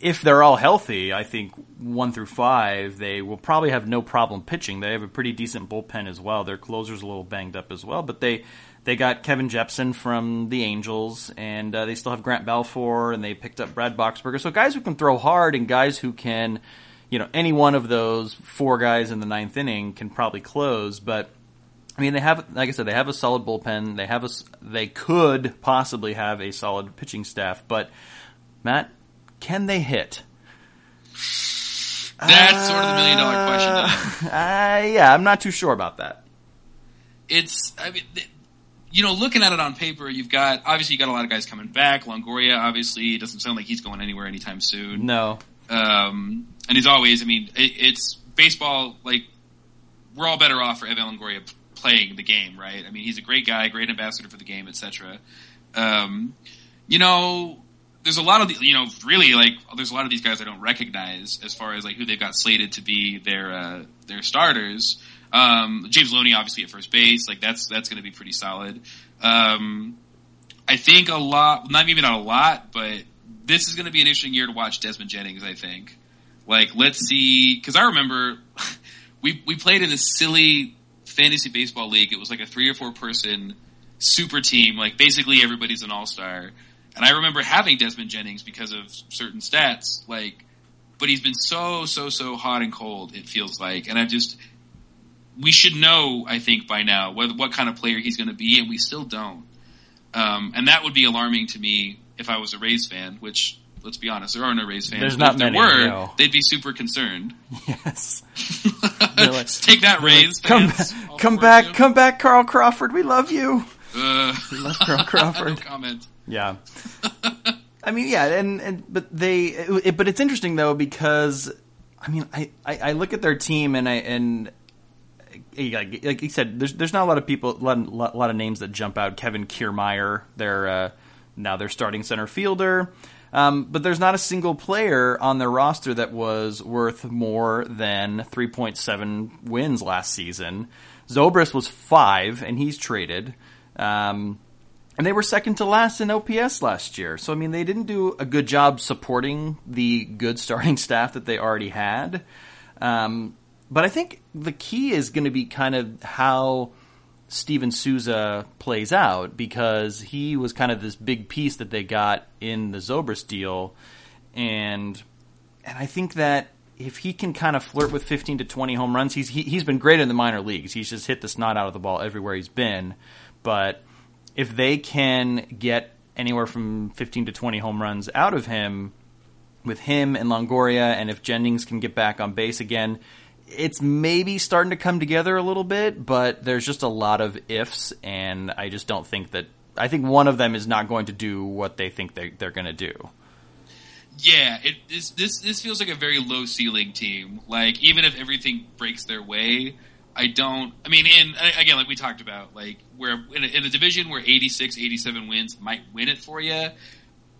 Speaker 2: if they're all healthy, I think one through five, they will probably have no problem pitching. They have a pretty decent bullpen as well. Their closer's a little banged up as well, but they they got Kevin Jepsen from the Angels, and uh, they still have Grant Balfour, and they picked up Brad Boxberger. So guys who can throw hard and guys who can you know, any one of those four guys in the ninth inning can probably close. But I mean, they have, like I said, they have a solid bullpen. They have a, they could possibly have a solid pitching staff. But Matt, can they hit?
Speaker 3: That's sort of the million dollar question.
Speaker 2: Uh, yeah, I'm not too sure about that.
Speaker 3: it's I mean, th- you know, looking at it on paper, you've got obviously you got a lot of guys coming back. Longoria obviously it doesn't sound like he's going anywhere anytime soon.
Speaker 2: No,
Speaker 3: Um, and as always, I mean, it, it's baseball. Like we're all better off for Evan Longoria playing the game, right? I mean, he's a great guy, great ambassador for the game, etc. Um, you know, there's a lot of the, you know, really like there's a lot of these guys I don't recognize as far as like who they've got slated to be their uh, their starters. Um, James Loney, obviously at first base, like that's that's going to be pretty solid. Um, I think a lot, not maybe not a lot, but this is going to be an interesting year to watch Desmond Jennings. I think, like, let's see, because I remember <laughs> we we played in this silly fantasy baseball league. It was like a three or four person super team. Like, basically everybody's an all star. And I remember having Desmond Jennings because of certain stats, like, but he's been so so so hot and cold. It feels like, and I've just we should know, I think, by now what what kind of player he's going to be, and we still don't. Um, and that would be alarming to me if I was a Rays fan. Which, let's be honest, there are no Rays fans.
Speaker 2: There's not
Speaker 3: if there
Speaker 2: many,
Speaker 3: were,
Speaker 2: no.
Speaker 3: they'd be super concerned.
Speaker 2: yes. <laughs> Like-
Speaker 3: Take that, Rays
Speaker 2: Come,
Speaker 3: fans.
Speaker 2: Come back, come back, Carl Crawford. We love you.
Speaker 3: Uh,
Speaker 2: love Carl <laughs> Crawford.
Speaker 3: no comment.
Speaker 2: Yeah. <laughs> I mean, yeah, and, and but they, it, but it's interesting though because, I mean, I, I, I look at their team and I and like, you said, there's there's not a lot of people, a lot, a lot of names that jump out. Kevin Kiermaier, their uh, now their starting center fielder, um, but there's not a single player on their roster that was worth more than 3.7 wins last season. Zobrist was five, and he's traded. Um, and they were second to last in OPS last year. So, I mean, they didn't do a good job supporting the good starting <laughs> staff that they already had. Um, but I think the key is going to be kind of how Steven Souza plays out because he was kind of this big piece that they got in the Zobrist deal. And, and I think that if he can kind of flirt with 15 to 20 home runs, he's, he, he's been great in the minor leagues. He's just hit the snot out of the ball everywhere he's been. But if they can get anywhere from 15 to 20 home runs out of him, with him and Longoria, and if Jennings can get back on base again, it's maybe starting to come together a little bit. But there's just a lot of ifs, and I just don't think that. I think one of them is not going to do what they think they, they're going to do.
Speaker 3: Yeah, it, this this this feels like a very low ceiling team. Like even if everything breaks their way, I don't. I mean, in again, like we talked about, like where in a, in a division where 86, 87 wins might win it for you.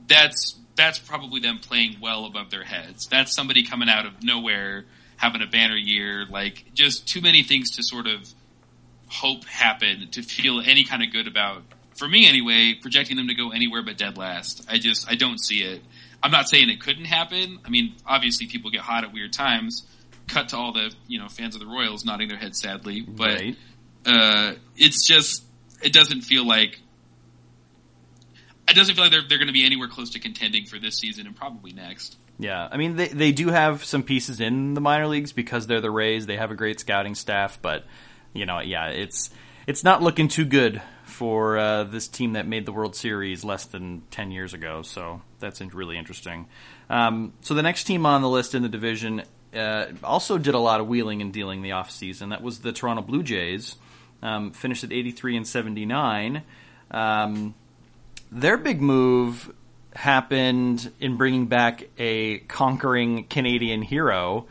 Speaker 3: That's that's probably them playing well above their heads. That's somebody coming out of nowhere having a banner year. Like just too many things to sort of hope happen to feel any kind of good about. For me, anyway, projecting them to go anywhere but dead last. I just I don't see it. I'm not saying it couldn't happen. I mean, obviously people get hot at weird times. Cut to all the you know fans of the Royals nodding their heads sadly, but
Speaker 2: Right.
Speaker 3: uh, it's just it doesn't feel like it doesn't feel like they're they're going to be anywhere close to contending for this season and probably next.
Speaker 2: Yeah, I mean they they do have some pieces in the minor leagues because they're the Rays. They have a great scouting staff, but you know, yeah, it's it's not looking too good for uh, this team that made the World Series less than ten years ago. So that's really interesting. Um, so the next team on the list in the division uh, also did a lot of wheeling and dealing the offseason. That was the Toronto Blue Jays. Um, finished at eighty three and seventy nine. Um, their big move happened in bringing back a conquering Canadian hero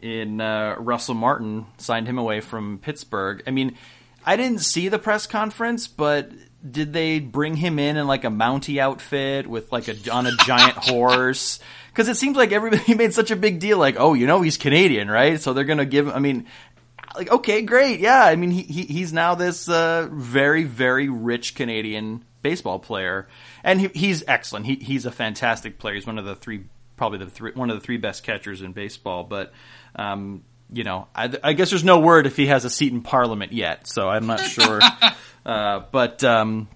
Speaker 2: in uh, Russell Martin. Signed him away from Pittsburgh. I mean, I didn't see the press conference, but did they bring him in in like a Mountie outfit with like a on a giant <laughs> horse? Because it seems like everybody <laughs> made such a big deal, like, oh, you know, he's Canadian, right? So they're gonna give. I mean, like okay great yeah i mean he, he he's now this uh, very very rich canadian baseball player and he, he's excellent he, he's a fantastic player he's one of the three probably the three one of the three best catchers in baseball but um, you know I, I guess there's no word if he has a seat in parliament yet so i'm not sure. <laughs> Uh, but um,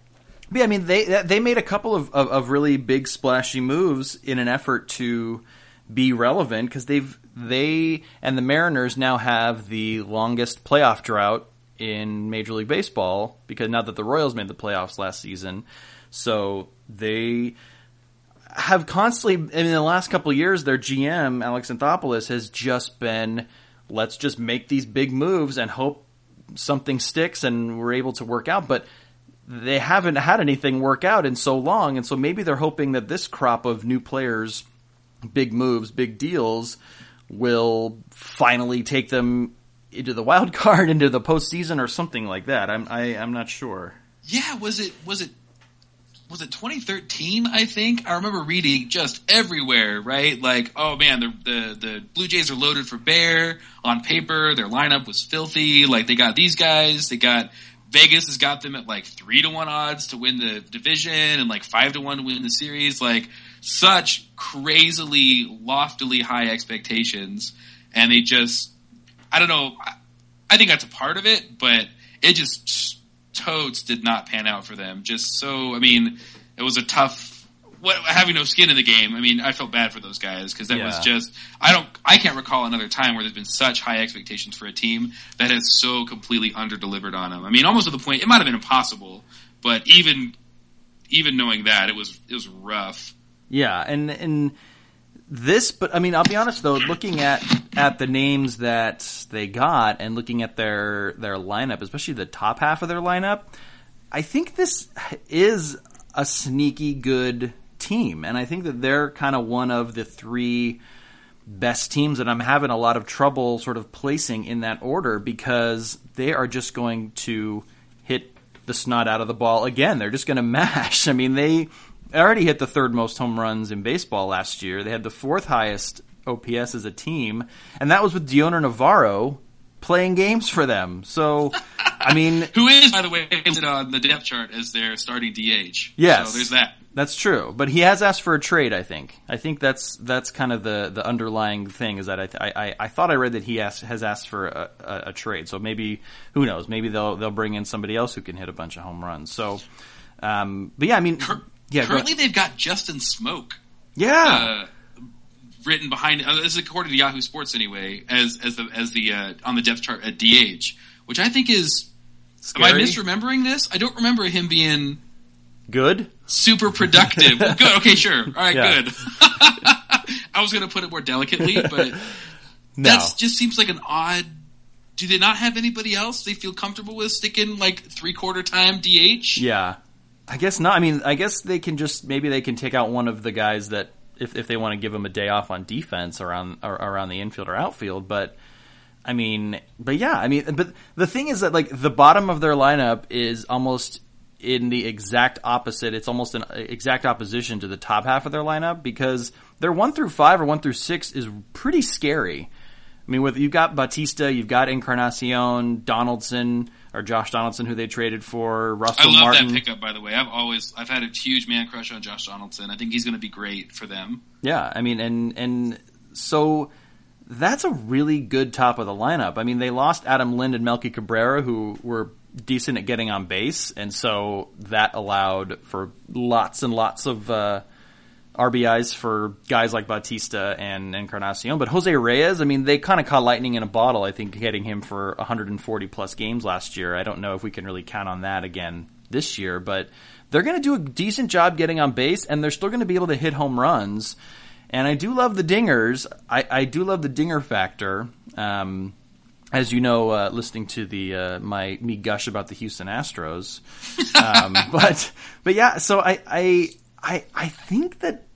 Speaker 2: but yeah, I mean they they made a couple of, of, of really big splashy moves in an effort to be relevant because they've they and the Mariners now have the longest playoff drought in Major League Baseball because now that the Royals made the playoffs last season, so they have constantly in the last couple of years their GM Alex Anthopoulos has just been let's just make these big moves and hope something sticks and we're able to work out. But they haven't had anything work out in so long. And so maybe they're hoping that this crop of new players big moves big deals will finally take them into the wild <laughs> card into the postseason or something like that. I'm I, i'm not sure.
Speaker 3: Yeah, was it was it was it 2013? I think I remember reading just everywhere, right? Like, oh man, the the the Blue Jays are loaded for bear on paper. Their lineup was filthy. Like they got these guys. They got Vegas has got them at like three to one odds to win the division and like five to one to win the series. Like such crazily loftily high expectations, and they just I don't know. I- I think that's a part of it, but it just totes did not pan out for them. Just so, I mean, it was a tough. What having no skin in the game. I mean, I felt bad for those guys because that was just. I don't. I can't recall another time where there's been such high expectations for a team that has so completely under delivered on them. I mean, almost to the point it might have been impossible, but even even knowing that, it was it was rough.
Speaker 2: Yeah, and and this, but I mean, I'll be honest though, looking at at the names that they got and looking at their their lineup, especially the top half of their lineup, I think this is a sneaky good team, and I think that they're kind of one of the three best teams that I'm having a lot of trouble sort of placing in that order because they are just going to hit the snot out of the ball again. They're just going <laughs> to mash. I mean, they already hit the third most home runs in baseball last year. They had the fourth highest OPS as a team, and that was with Dioner Navarro playing games for them. So, I mean, <laughs>
Speaker 3: Who is, by the way, on the depth chart as their starting DH?
Speaker 2: Yes.
Speaker 3: So there's that.
Speaker 2: That's true, but he has asked for a trade. I think. I think that's that's kind of the, the underlying thing is that I, I I thought I read that he asked, has asked for a, a, a trade. So maybe who knows? Maybe they'll they'll bring in somebody else who can hit a bunch of home runs. So, um, but yeah, I mean,
Speaker 3: Cur-
Speaker 2: yeah,
Speaker 3: currently they've got Justin Smoak.
Speaker 2: yeah,
Speaker 3: uh, written behind. Uh, this is according to Yahoo Sports anyway, as as the as the uh, on the depth chart at DH, which I think is. Am I misremembering this? I don't remember him being
Speaker 2: good, super
Speaker 3: productive. Well, <laughs> good. Okay, sure. All right,
Speaker 2: Yeah.
Speaker 3: good. I <laughs> I was going to put it more delicately, but <laughs>
Speaker 2: No.
Speaker 3: that just seems like an odd. Do they not have anybody else they feel comfortable with sticking like three quarter time DH?
Speaker 2: Yeah. I guess not. I mean, I guess they can just maybe they can take out one of the guys that if if they want to give them a day off on defense around or, around the infield or outfield, but I mean, but yeah, I mean, but the thing is that like the bottom of their lineup is almost in the exact opposite. It's almost an exact opposition to the top half of their lineup because their one through five or one through six is pretty scary. I mean, with you've got Bautista, you've got Encarnacion, Donaldson or Josh Donaldson, who they traded for,
Speaker 3: I
Speaker 2: Russell
Speaker 3: love
Speaker 2: Martin.
Speaker 3: that pickup, by the way. I've always I've had a huge man crush on Josh Donaldson. I think he's going to be great for them.
Speaker 2: Yeah, I mean, and and so that's a really good top of the lineup. I mean, they lost Adam Lind and Melky Cabrera, who were decent at getting on base, and so that allowed for lots and lots of uh, RBIs for guys like Bautista and Encarnacion. But Jose Reyes, I mean, they kind of caught lightning in a bottle. I think getting him for 140 plus games last year. I don't know if we can really count on that again this year, but they're going to do a decent job getting on base, and they're still going to be able to hit home runs. And I do love the dingers. I, I do love the dinger factor. Um, as you know, uh, listening to the uh, my me gush about the Houston Astros, <laughs> um, but but yeah. So I I I, I think that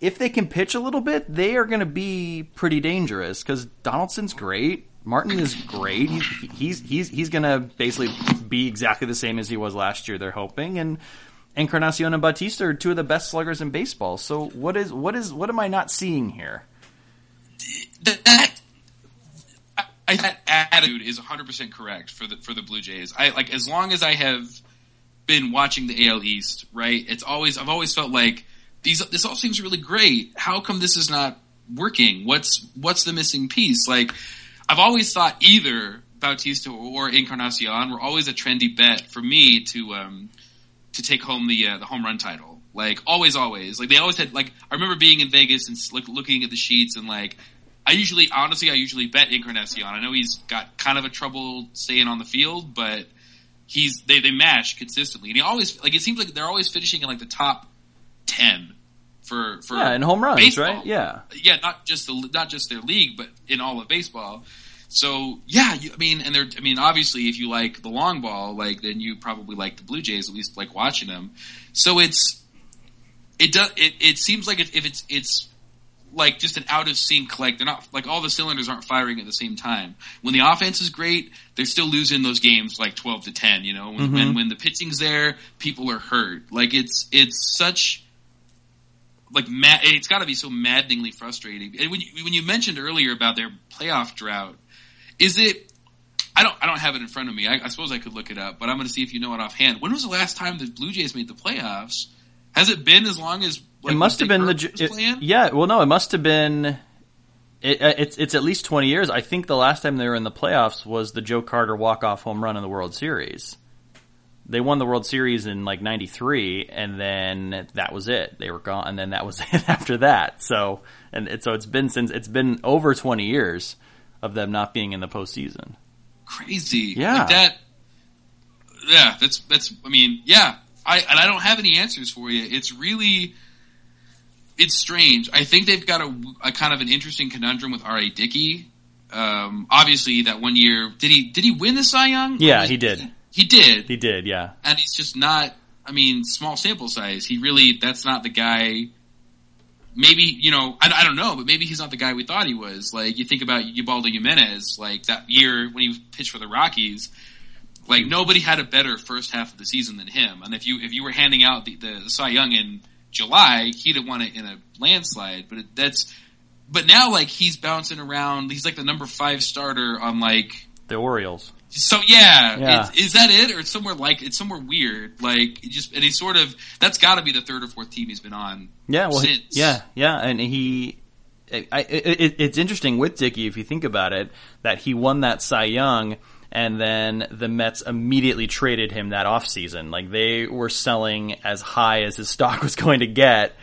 Speaker 2: if they can pitch a little bit, they are going to be pretty dangerous because Donaldson's great. Martin is great. He, he's he's he's going to basically be exactly the same as he was last year. They're hoping and. Encarnacion and Bautista are two of the best sluggers in baseball. So what is what is what am I not seeing here?
Speaker 3: That, that attitude is 100 percent correct for the for the Blue Jays. I like as long as I have been watching the AL East, right? It's always I've always felt like these this all seems really great. How come this is not working? What's what's the missing piece? Like I've always thought either Bautista or Encarnacion were always a trendy bet for me to um to take home the uh, the home run title. Like always, always. Like they always had. Like I remember being in Vegas and look, looking at the sheets and like I usually, honestly, I usually bet Encarnacion. I know he's got kind of a trouble staying on the field, but he's they they mash consistently, and he always like it seems like they're always finishing in like the top ten for for
Speaker 2: Yeah, and home runs,
Speaker 3: baseball.
Speaker 2: right? Yeah.
Speaker 3: yeah, not just the not just their league, but in all of baseball. So yeah, you, I mean, and they're I mean, obviously, if you like the long ball, like then you probably like the Blue Jays, at least like watching them. So it's it does it, it seems like it, if it's it's like just an out of sync like they're not like all the cylinders aren't firing at the same time when the offense is great they're still losing those games like 12 to 10 you know when when, mm-hmm. when the pitching's there people are hurt like it's it's such like mad, it's got to be so maddeningly frustrating. And when you, when you mentioned earlier about their playoff drought, is it? I don't I don't have it in front of me. I, I suppose I could look it up, but I'm going to see if you know it offhand. When was the last time the Blue Jays made the playoffs? Has it been as long as? Like,
Speaker 2: it must have been the it- yeah. Well, no, it must have been. It, uh, it's it's at least twenty years. I think the last time they were in the playoffs was the Joe Carter walk off home run in the World Series. They won the World Series in like '93, and then that was it. They were gone, and then that was <laughs> it after that. So and it, so it's been since it's been over twenty years of them not being in the postseason.
Speaker 3: crazy.
Speaker 2: Yeah.
Speaker 3: Like that. Yeah, that's that's. I mean, yeah. I and I don't have any answers for you. It's really, it's strange. I think they've got a, a kind of an interesting conundrum with R. A. Dickey. Um, obviously, that one year, did he did he win the Cy Young?
Speaker 2: Yeah,
Speaker 3: was-
Speaker 2: he did.
Speaker 3: He did,
Speaker 2: He did, yeah.
Speaker 3: and he's just not. I mean, small sample size. He really. That's not the guy. Maybe you know. I, I don't know, but maybe he's not the guy we thought he was. Like you think about Ubaldo Jimenez, like that year when he pitched for the Rockies. Like nobody had a better first half of the season than him. And if you if you were handing out the, the, the Cy Young in July, he'd have won it in a landslide. But it, that's but now like he's bouncing around. He's like the number five starter on like
Speaker 2: The Orioles.
Speaker 3: So yeah,
Speaker 2: Yeah.
Speaker 3: Is that it, or it's somewhere like it's somewhere weird? Like just and he sort of that's got to be the third or fourth team he's been on.
Speaker 2: Yeah, well, he- yeah, yeah, and he. I, I, it, it's interesting with Dickey if you think about it that he won that Cy Young, and then the Mets immediately traded him that offseason. Like they were selling as high as his stock was <laughs> going to get,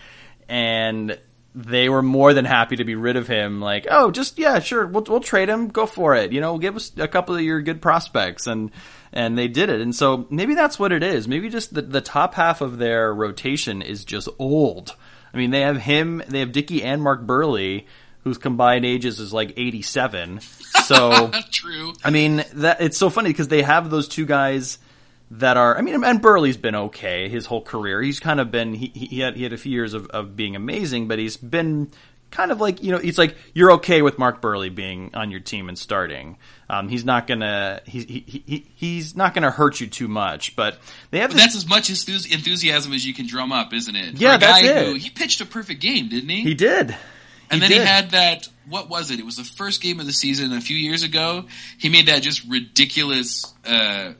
Speaker 2: and they were more than happy to be rid of him. Like, oh, just yeah, sure, we'll we'll trade him, go for it. You know, give us a couple of your good prospects, and and they did it. And so maybe that's what it is. Maybe just the the top half of their rotation is just old. I mean, they have him, they have Dickey and Mark Buehrle, whose combined ages is like 87. So, <laughs>
Speaker 3: True.
Speaker 2: I mean, that it's so funny because they have those two guys that are. I mean, and Buehrle's been okay his whole career. He's kind of been he, he had he had a few years of, of being amazing, but he's been kind of like you know it's like you're okay with Mark Buehrle being on your team and starting. Um, he's not gonna he, he, he he's not gonna hurt you too much. But they have this,
Speaker 3: that's as much enthusiasm as you can drum up, isn't it?
Speaker 2: Yeah,
Speaker 3: For a guy
Speaker 2: that's it.
Speaker 3: Who, he pitched a perfect game, didn't he?
Speaker 2: he did.
Speaker 3: and then
Speaker 2: did.
Speaker 3: he had that. What was it? It was the first game of the season a few years ago. He made that just ridiculous. Uh,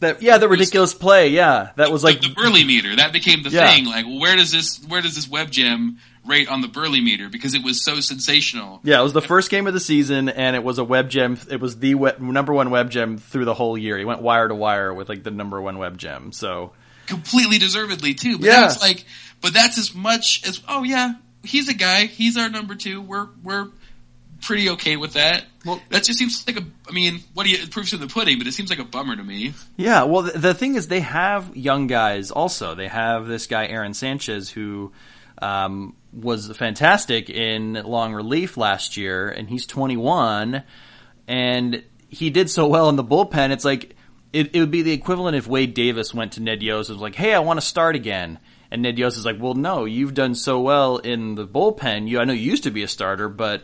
Speaker 2: that yeah the ridiculous play yeah that was like
Speaker 3: the, the Buehrle meter that became the
Speaker 2: Yeah.
Speaker 3: thing. Like, where does this where does this web gem rate on the Buehrle meter? Because it was so sensational.
Speaker 2: Yeah, it was the first game of the season, and it was a web gem. It was the web, number one web gem through the whole year. He went wire to wire with like the number one web gem. So
Speaker 3: completely deservedly too. But
Speaker 2: Yeah.
Speaker 3: that's like, but that's as much as oh yeah, he's a guy. He's our number two. We're we're pretty okay with that.
Speaker 2: Well-
Speaker 3: that just seems like a. I mean, what do you? It proofs in the pudding, but it seems like a bummer to me.
Speaker 2: yeah, well, the, the thing is, they have young guys. Also, they have this guy Aaron Sanchez who um, was fantastic in long relief last year, and he's 21, and he did so well in the bullpen. It's like it, it would be the equivalent if Wade Davis went to Ned Yost and was like, "Hey, I want to start again." And Ned Yost is like, "Well, no, you've done so well in the bullpen. You, I know you used to be a starter, but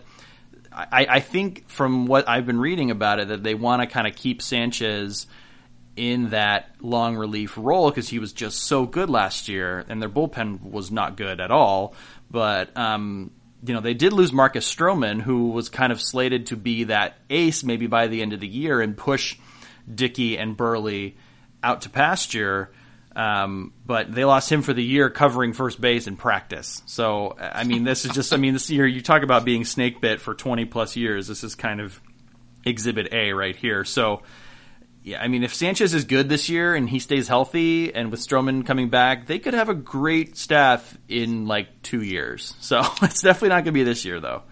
Speaker 2: I, I think from what I've been reading about it that they want to kind of keep Sanchez in that long relief role because he was just so good last year, and their bullpen was not good at all. But um, you know, they did lose Marcus Stroman, who was kind of slated to be that ace maybe by the end of the year and push Dickey and Buehrle out to pasture. Um, but they lost him for the year covering first base in practice. So, I mean, this is just, I mean, this year, you talk about being snake bit for 20 plus years. This is kind of exhibit A right here. So, yeah, I mean, if Sanchez is good this year and he stays healthy and with Stroman coming back, they could have a great staff in like two years. So, <laughs> it's definitely not going to be this year though.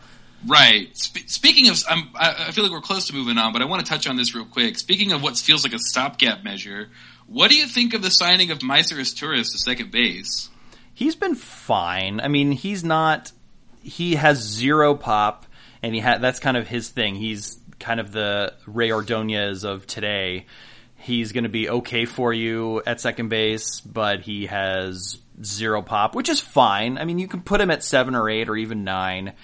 Speaker 3: Right. Sp- speaking of, I'm, I, I feel like we're close to moving on, but I want to touch on this real quick. Speaking of what feels like a stopgap measure, what do you think of the signing of Maicer Izturis to second base?
Speaker 2: He's been fine. I mean, he's not. He has zero pop, and he had that's kind of his thing. He's kind of the Rey Ordonez of today. He's going to be okay for you at second base, but he has zero pop, which is fine. I mean, you can put him at seven or eight or even nine,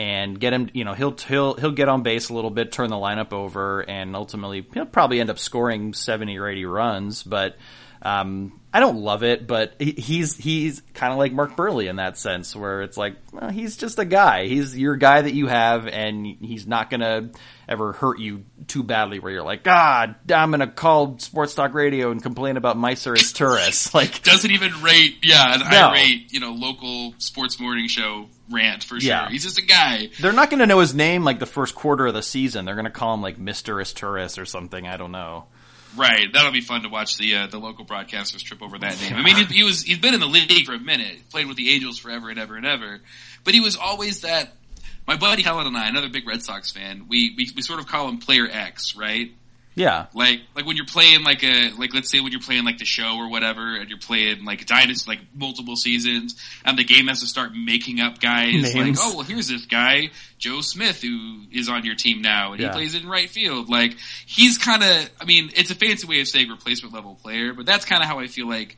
Speaker 2: and get him. You know, he'll he'll he'll get on base a little bit, turn the lineup over, and ultimately he'll probably end up scoring seventy or eighty runs. But um, I don't love it, but he- he's he's kind of like Mark Buehrle in that sense, where it's like well, he's just a guy. He's your guy that you have, and he's not gonna ever hurt you too badly. Where you're like, God, I'm gonna call Sports Talk Radio and complain about Maicer Izturis. <laughs> Like,
Speaker 3: Doesn't even rate, yeah, an
Speaker 2: No.
Speaker 3: irate, you know, local sports morning show rant for sure.
Speaker 2: Yeah.
Speaker 3: He's just a guy.
Speaker 2: they're not gonna know his name like the first quarter of the season. They're gonna call him like Mister Turris or something. I don't know.
Speaker 3: Right, that'll be fun to watch the uh, the local broadcasters trip over that name. I mean, he, he was he's been in the league for a minute, played with the Angels forever and ever and ever, but he was always that. My buddy Colin and I, another big Red Sox fan, we, we we sort of call him Player X, right?
Speaker 2: Yeah,
Speaker 3: Like like when you're playing like a like let's say when you're playing like the show or whatever, and you're playing like dynasty like multiple seasons, and the game has to start making up guys like oh well here's this guy Joe Smith who is on your team now and
Speaker 2: Yeah.
Speaker 3: he plays in right field. Like he's kind of I mean it's a fancy way of saying replacement level player, but that's kind of how I feel like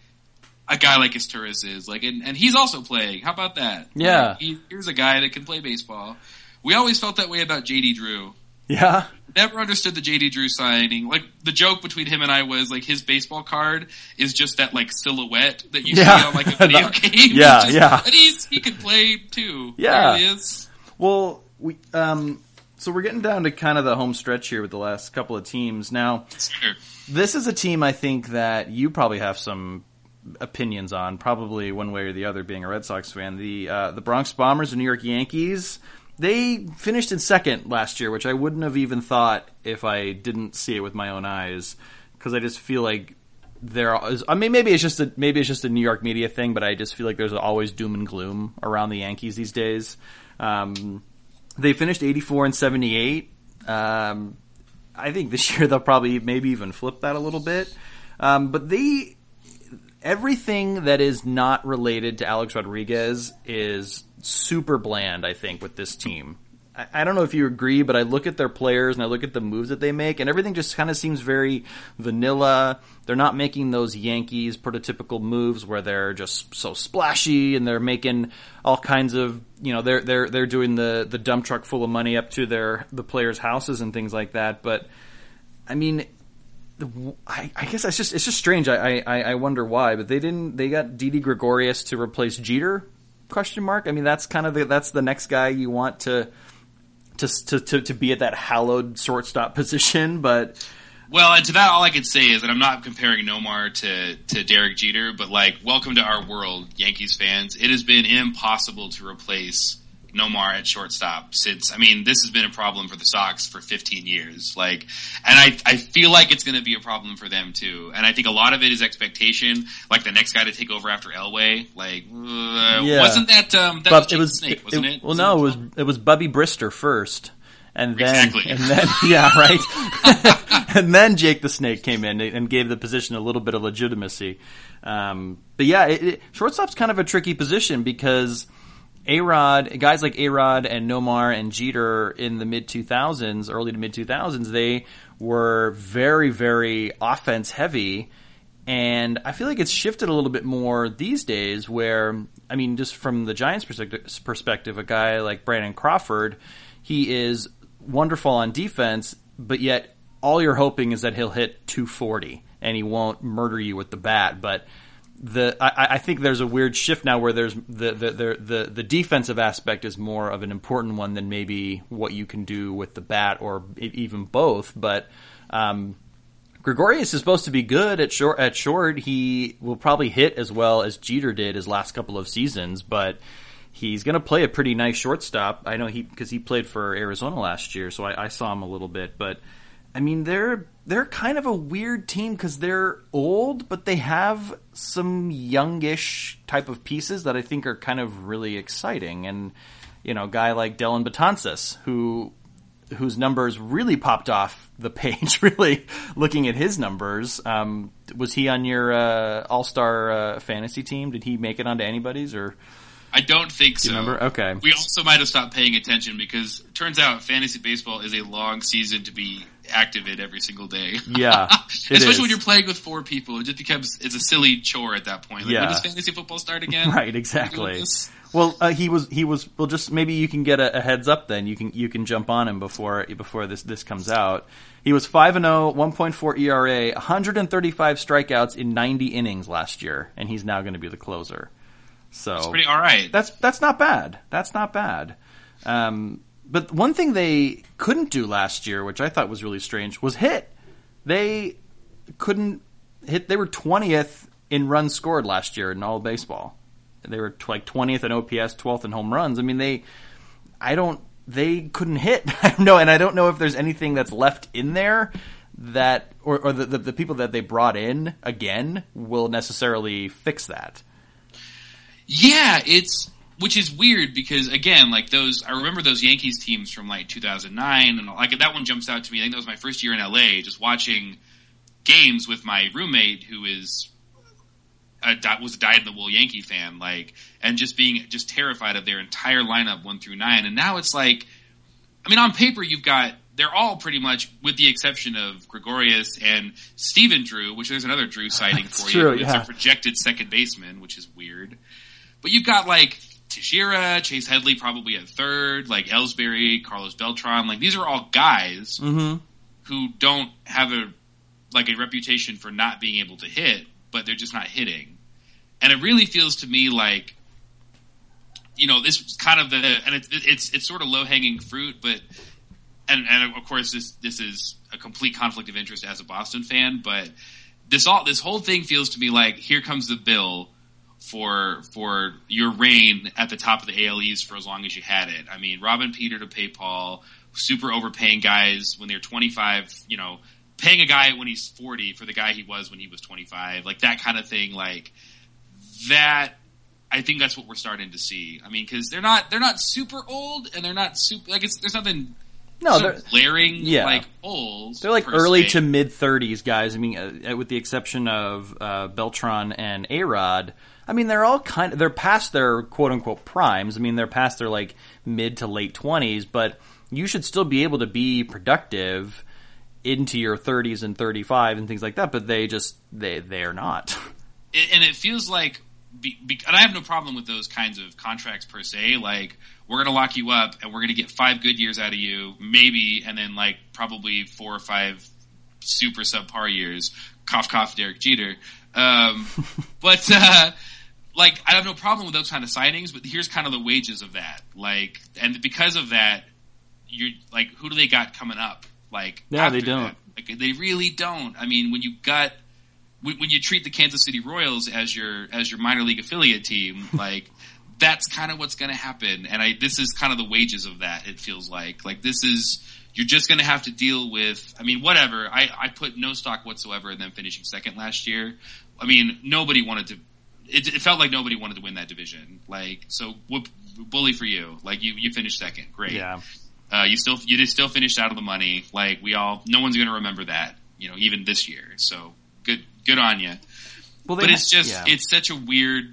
Speaker 3: a guy like Izturis is like, and, and he's also playing. How about that?
Speaker 2: Yeah.
Speaker 3: Like, he, here's a guy that can play baseball. We always felt that way about JD Drew
Speaker 2: yeah,
Speaker 3: never understood the JD Drew signing. Like the joke between him and I was like his baseball card is just that like silhouette that you
Speaker 2: Yeah.
Speaker 3: see on like a <laughs> video game.
Speaker 2: yeah,
Speaker 3: just-
Speaker 2: yeah.
Speaker 3: And he's he can play too.
Speaker 2: Yeah.
Speaker 3: There he is.
Speaker 2: Well, we um, so we're getting down to kind of the home stretch here with the last couple of teams. Now,
Speaker 3: Sure.
Speaker 2: this is a team I think that you probably have some opinions on, probably one way or the other. Being a Red Sox fan, the uh, the Bronx Bombers and New York Yankees. They finished in second last year, which I wouldn't have even thought if I didn't see it with my own eyes, because I just feel like there is. I mean, maybe it's just a maybe it's just a New York media thing, but I just feel like there's always doom and gloom around the Yankees these days. Um, they finished 84 and 78. Um, I think this <laughs> year they'll probably maybe even flip that a little bit. Um, but they, everything that is not related to Alex Rodriguez is super bland. I think with this team. I, don't know if you agree, but I look at their players and I look at the moves that they make, and everything just kind of seems very vanilla. They're not making those Yankees prototypical moves where they're just so splashy and they're making all kinds of you know they're they're they're doing the the dump truck full of money up to their the players' houses and things like that. But I mean, I, I, guess it's just it's just strange. I, I, I wonder why, but they didn't. They got Didi Gregorius to replace Jeter? Question mark. I mean, that's kind of the, that's the next guy you want to to to to, to be at that hallowed shortstop <laughs> position, but.
Speaker 3: Well, and to that, all I can say is that I'm not comparing Nomar to, to Derek Jeter, but like, welcome to our world, Yankees fans. It has been impossible to replace Nomar at shortstop since I mean this has been a problem for the Sox for 15 years. Like, and I I feel like it's going to be a problem for them too. And I think a lot of it is expectation. Like the next guy to take over after Elway. Like, uh, yeah. wasn't that um that but was it was Snake, wasn't it?
Speaker 2: it? Well, no, it was it was Bubby Brister first. And then, exactly. and then, <laughs> yeah, right. <laughs> and then Jake the Snake came in and gave the position a little bit of legitimacy. Um, but yeah, it, it, shortstop's kind of a tricky position because a-Rod, guys like A-Rod and Nomar and Jeter in the mid 2000s, early to mid 2000s, they were very, very offense heavy. And I feel like it's shifted a little bit more these days where, I mean, just from the Giants perspective, a guy like Brandon Crawford, he is wonderful on defense, but yet all you're hoping is that he'll hit 240 and he won't murder you with the bat. But the I, I, think there's a weird shift now where there's the, the the, the the defensive aspect is more of an important one than maybe what you can do with the bat or even both. But um, Gregorius is supposed to be good at short. At short, he will probably hit as well as Jeter did his last couple of seasons, but he's going to play a pretty nice shortstop. I know he because he played for Arizona last year, so I, I saw him a little bit, but I mean, they're they're kind of a weird team because they're old, but they have some youngish type of pieces that I think are kind of really exciting. And you know, a guy like Dellin Betances, who whose numbers really popped off the <laughs> page. Really, looking at his numbers, um, was he on your uh, All Star uh, fantasy team? Did he make it onto anybody's or?
Speaker 3: I don't think so.
Speaker 2: remember? Okay.
Speaker 3: We also might have stopped paying attention because it turns out fantasy baseball is a long season to be active in every single day.
Speaker 2: Yeah, <laughs>
Speaker 3: especially is. when you're playing with four people, it just becomes it's a silly chore at that point. Like, yeah. when does fantasy football start again? <laughs>
Speaker 2: Right, exactly. Well, uh, he was he was well. Just maybe you can get a, a, heads up. Then you can you can jump on him before before this this comes out. He was five and 0, 1.4 ERA, 135 strikeouts in 90 innings last year, and he's now going to be the closer. So
Speaker 3: that's pretty all right.
Speaker 2: That's that's not bad. That's not bad. Um, but one thing they couldn't do last year, which I thought was really strange, was hit. They couldn't hit. They were twentieth in runs scored last year in all baseball. They were like twentieth in OPS, twelfth in home runs. I mean, they. I don't. They couldn't hit. <laughs> no, and I don't know if there's anything that's left in there that, or, or the, the, the people that they brought in again will necessarily fix that.
Speaker 3: Yeah, it's which is weird because again, like those, I remember those Yankees teams from like 2009, and like that one jumps out to me. I think that was my first year in LA, just watching games with my roommate who is a, was a dyed in the wool Yankee fan, like, and just being just terrified of their entire lineup one through nine. And now it's like, I mean, on paper you've got they're all pretty much, with the exception of Gregorius and Stephen Drew, which there's another Drew sighting <laughs> for
Speaker 2: true,
Speaker 3: you.
Speaker 2: Yeah.
Speaker 3: It's a projected second baseman, which is weird. But you've got like Teixeira, Chase Headley probably at third, like Ellsbury, Carlos Beltran. Like these are all guys
Speaker 2: mm-hmm.
Speaker 3: who don't have a like a reputation for not being able to hit, but they're just not hitting. And it really feels to me like you know this kind of the and it's it's it's sort of low hanging fruit, but and and of course this this is a complete conflict of interest as a Boston fan, but this all this whole thing feels to me like here comes the bill for for your reign at the top of the AL East for as long as you had it. I mean, Robin Peter to pay Paul, super overpaying guys when they're 25, you know, paying a guy when he's 40 for the guy he was when he was 25, like that kind of thing. Like that, I think that's what we're starting to see. I mean, because they're not they're not super old and they're not super like it's there's nothing
Speaker 2: No,
Speaker 3: so
Speaker 2: they're-
Speaker 3: glaring
Speaker 2: yeah.
Speaker 3: like holes.
Speaker 2: They're like early
Speaker 3: se.
Speaker 2: to mid 30s guys. I mean, uh, with the exception of uh, Beltran and A-Rod. I mean, they're all kind of they're past their quote unquote primes. I mean, they're past their like mid to late 20s, but you should still be able to be productive into your 30s and 35 and things like that. But they just they they are not. <laughs>
Speaker 3: And it feels like, and I have no problem with those kinds of contracts per se. Like we're going to lock you up, and we're going to get five good years out of you, maybe, and then like probably four or five super subpar years. Cough, cough, Derek Jeter. Um, <laughs> but uh, like I have no problem with those kind of signings. But here's kind of the wages of that. Like, and because of that, you're like, who do they got coming up? Like,
Speaker 2: Yeah, they don't.
Speaker 3: that? Like, they really don't. I mean, when you got when, when you treat the Kansas City Royals as your as your minor league affiliate team, <laughs> like that's kind of what's going to happen. And I this is kind of the wages of that. It feels like like this is you're just going to have to deal with. I mean, whatever. I I put no stock whatsoever in them finishing second last year. I mean, nobody wanted to. It, it felt like nobody wanted to win that division. Like so, whoop, bully for you. Like you you finished second. Great. Uh, you still you just still finished out of the money. Like we all, no one's going to remember that. You know, even this year. So good, good on you.
Speaker 2: Well,
Speaker 3: But it's just,
Speaker 2: yeah.
Speaker 3: it's such a weird.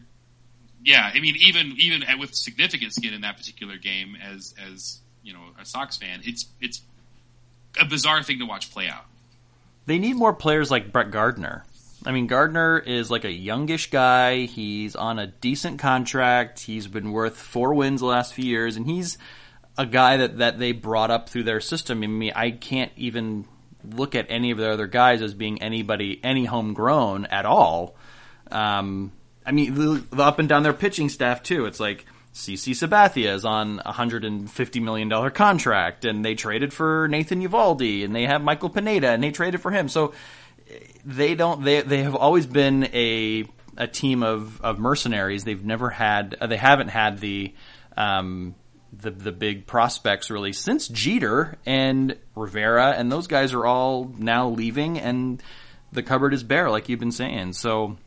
Speaker 3: Yeah, I mean, even even with significant skin in that particular game, as as you know, a Sox fan, it's it's a bizarre thing to watch play out.
Speaker 2: They need more players like Brett Gardner. I mean, Gardner is like a youngish guy. He's on a decent contract. He's been worth four wins the last few years, and he's a guy that, that they brought up through their system. I mean, I can't even look at any of their other guys as being anybody, any homegrown at all. Um, I mean, the, the up and down their pitching staff too. It's like CC Sabathia is on a hundred and fifty million dollar contract, and they traded for Nathan Eovaldi, and they have Michael Pineda, and they traded for him. So they don't. They they have always been a a team of, of mercenaries. They've never had. Uh, they haven't had the. Um, the the big prospects really since Jeter and Rivera and those guys are all now leaving and the cupboard is bare like you've been saying. So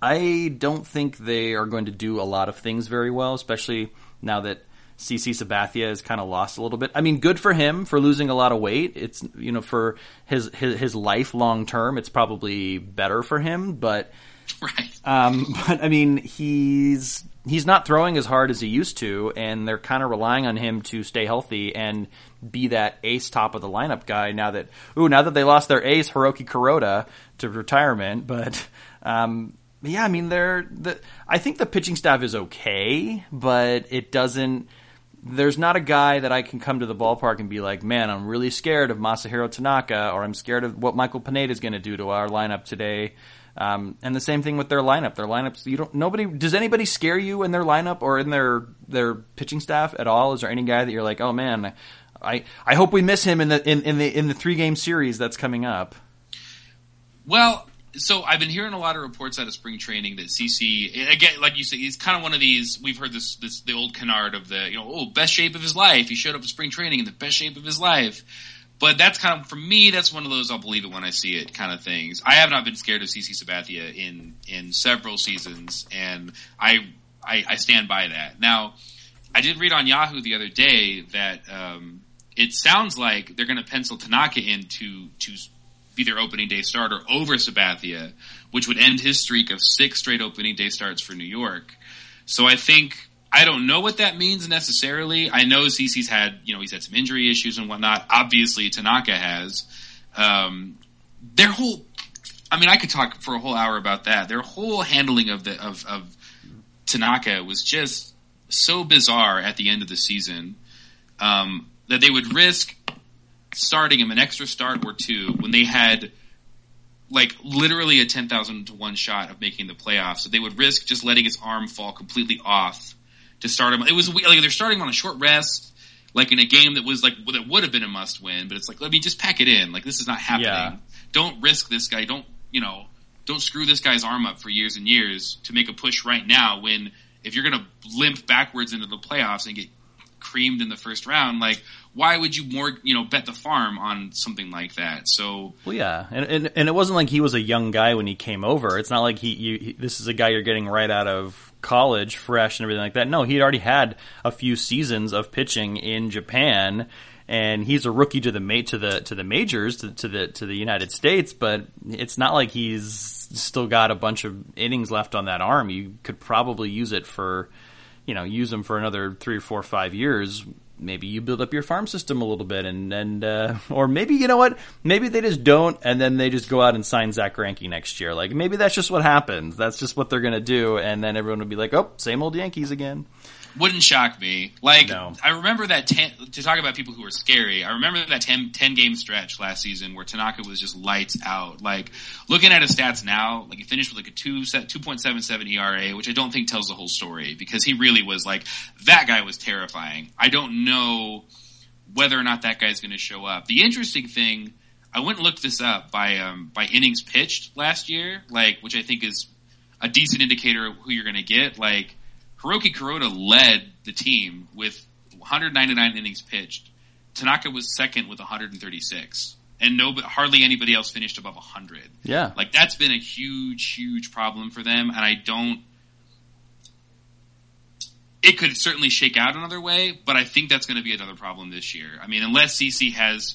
Speaker 2: I don't think they are going to do a lot of things very well, especially now that CC Sabathia has kind of lost a little bit. I mean, good for him for losing a lot of weight. It's you know for his his, his life long term, it's probably better for him. But
Speaker 3: Right.
Speaker 2: um, <laughs> but I mean, he's he's not throwing as hard as he used to, and they're kind of relying on him to stay healthy and be that ace top of the lineup guy. Now that ooh, now that they lost their ace Hiroki Kuroda to retirement, but um, yeah, I mean, they're the. I think the pitching staff is okay, but it doesn't. There's not a guy that I can come to the ballpark and be like, man, I'm really scared of Masahiro Tanaka, or I'm scared of what Michael Pineda is going to do to our lineup today. Um, and the same thing with their lineup. Their lineups, you don't. Nobody does anybody scare you in their lineup or in their their pitching staff at all? Is there any guy that you're like, oh man, I I hope we miss him in the in, in the in the three game series that's coming up.
Speaker 3: Well, so I've been hearing a lot of reports out of spring training that CC again, like you say, he's kind of one of these. We've heard this, this the old canard of the you know, oh, best shape of his life. He showed up to spring training in the best shape of his life. But that's kind of for me. That's one of those I'll believe it when I see it kind of things. I have not been scared of CC Sabathia in in several seasons, and I I, I stand by that. Now, I did read on Yahoo the other day that um, it sounds like they're going to pencil Tanaka in to to be their opening day starter over Sabathia, which would end his streak of six straight opening day starts for New York. So I think I don't know what that means necessarily. I know CC's had you know he's had some injury issues and whatnot. Obviously Tanaka has. Um, their whole, I mean, I could talk for a whole hour about that. Their whole handling of the of, of Tanaka was just so bizarre at the end of the season um, that they would risk starting him an extra start or two when they had like literally a 10,000 to 1 shot of making the playoffs. So they would risk just letting his arm fall completely off to start him. It was like they're starting him on a short rest, like in a game that was like that would have been a must win, but it's like let me just pack it in. Like this is not happening.
Speaker 2: Yeah.
Speaker 3: Don't risk this guy. Don't you know? Don't screw this guy's arm up for years and years to make a push right now. When if you're going to limp backwards into the playoffs and get creamed in the first round, like why would you more you know bet the farm on something like that? So
Speaker 2: Well, yeah, and, and and it wasn't like he was a young guy when he came over. It's not like he, you, he this is a guy you're getting right out of college, fresh and everything like that. No, he'd already had a few seasons of pitching in Japan, and he's a rookie to the ma- to the to the majors to, to the to the United States, but it's not like he's still got a bunch of innings left on that arm. You could probably use it for, you know, use them for another three or four, five years. Maybe you build up your farm system a little bit, and and uh, or maybe you know what? Maybe they just don't, and then they just go out and sign Zack Greinke next year. Like maybe that's just what happens. That's just what they're gonna do, and then everyone will be like, oh, same old Yankees again.
Speaker 3: Wouldn't shock me. Like
Speaker 2: No.
Speaker 3: I remember that ten, to talk about people who are scary. I remember that 10, 10 game stretch last season where Tanaka was just lights out. Like looking at his stats now, like he finished with like a two set two point seven seven ERA, which I don't think tells the whole story because he really was like that guy was terrifying. I don't know whether or not that guy's going to show up. The interesting thing, I went and looked this up by um, by innings pitched last year, like which I think is a decent indicator of who you're going to get. Like Hiroki Kuroda led the team with 199 innings pitched. Tanaka was second with 136, and no, hardly anybody else finished above 100.
Speaker 2: Yeah,
Speaker 3: Like that's been a huge, huge problem for them, and I don't. It could certainly shake out another way, but I think that's going to be another problem this year. I mean, unless CC has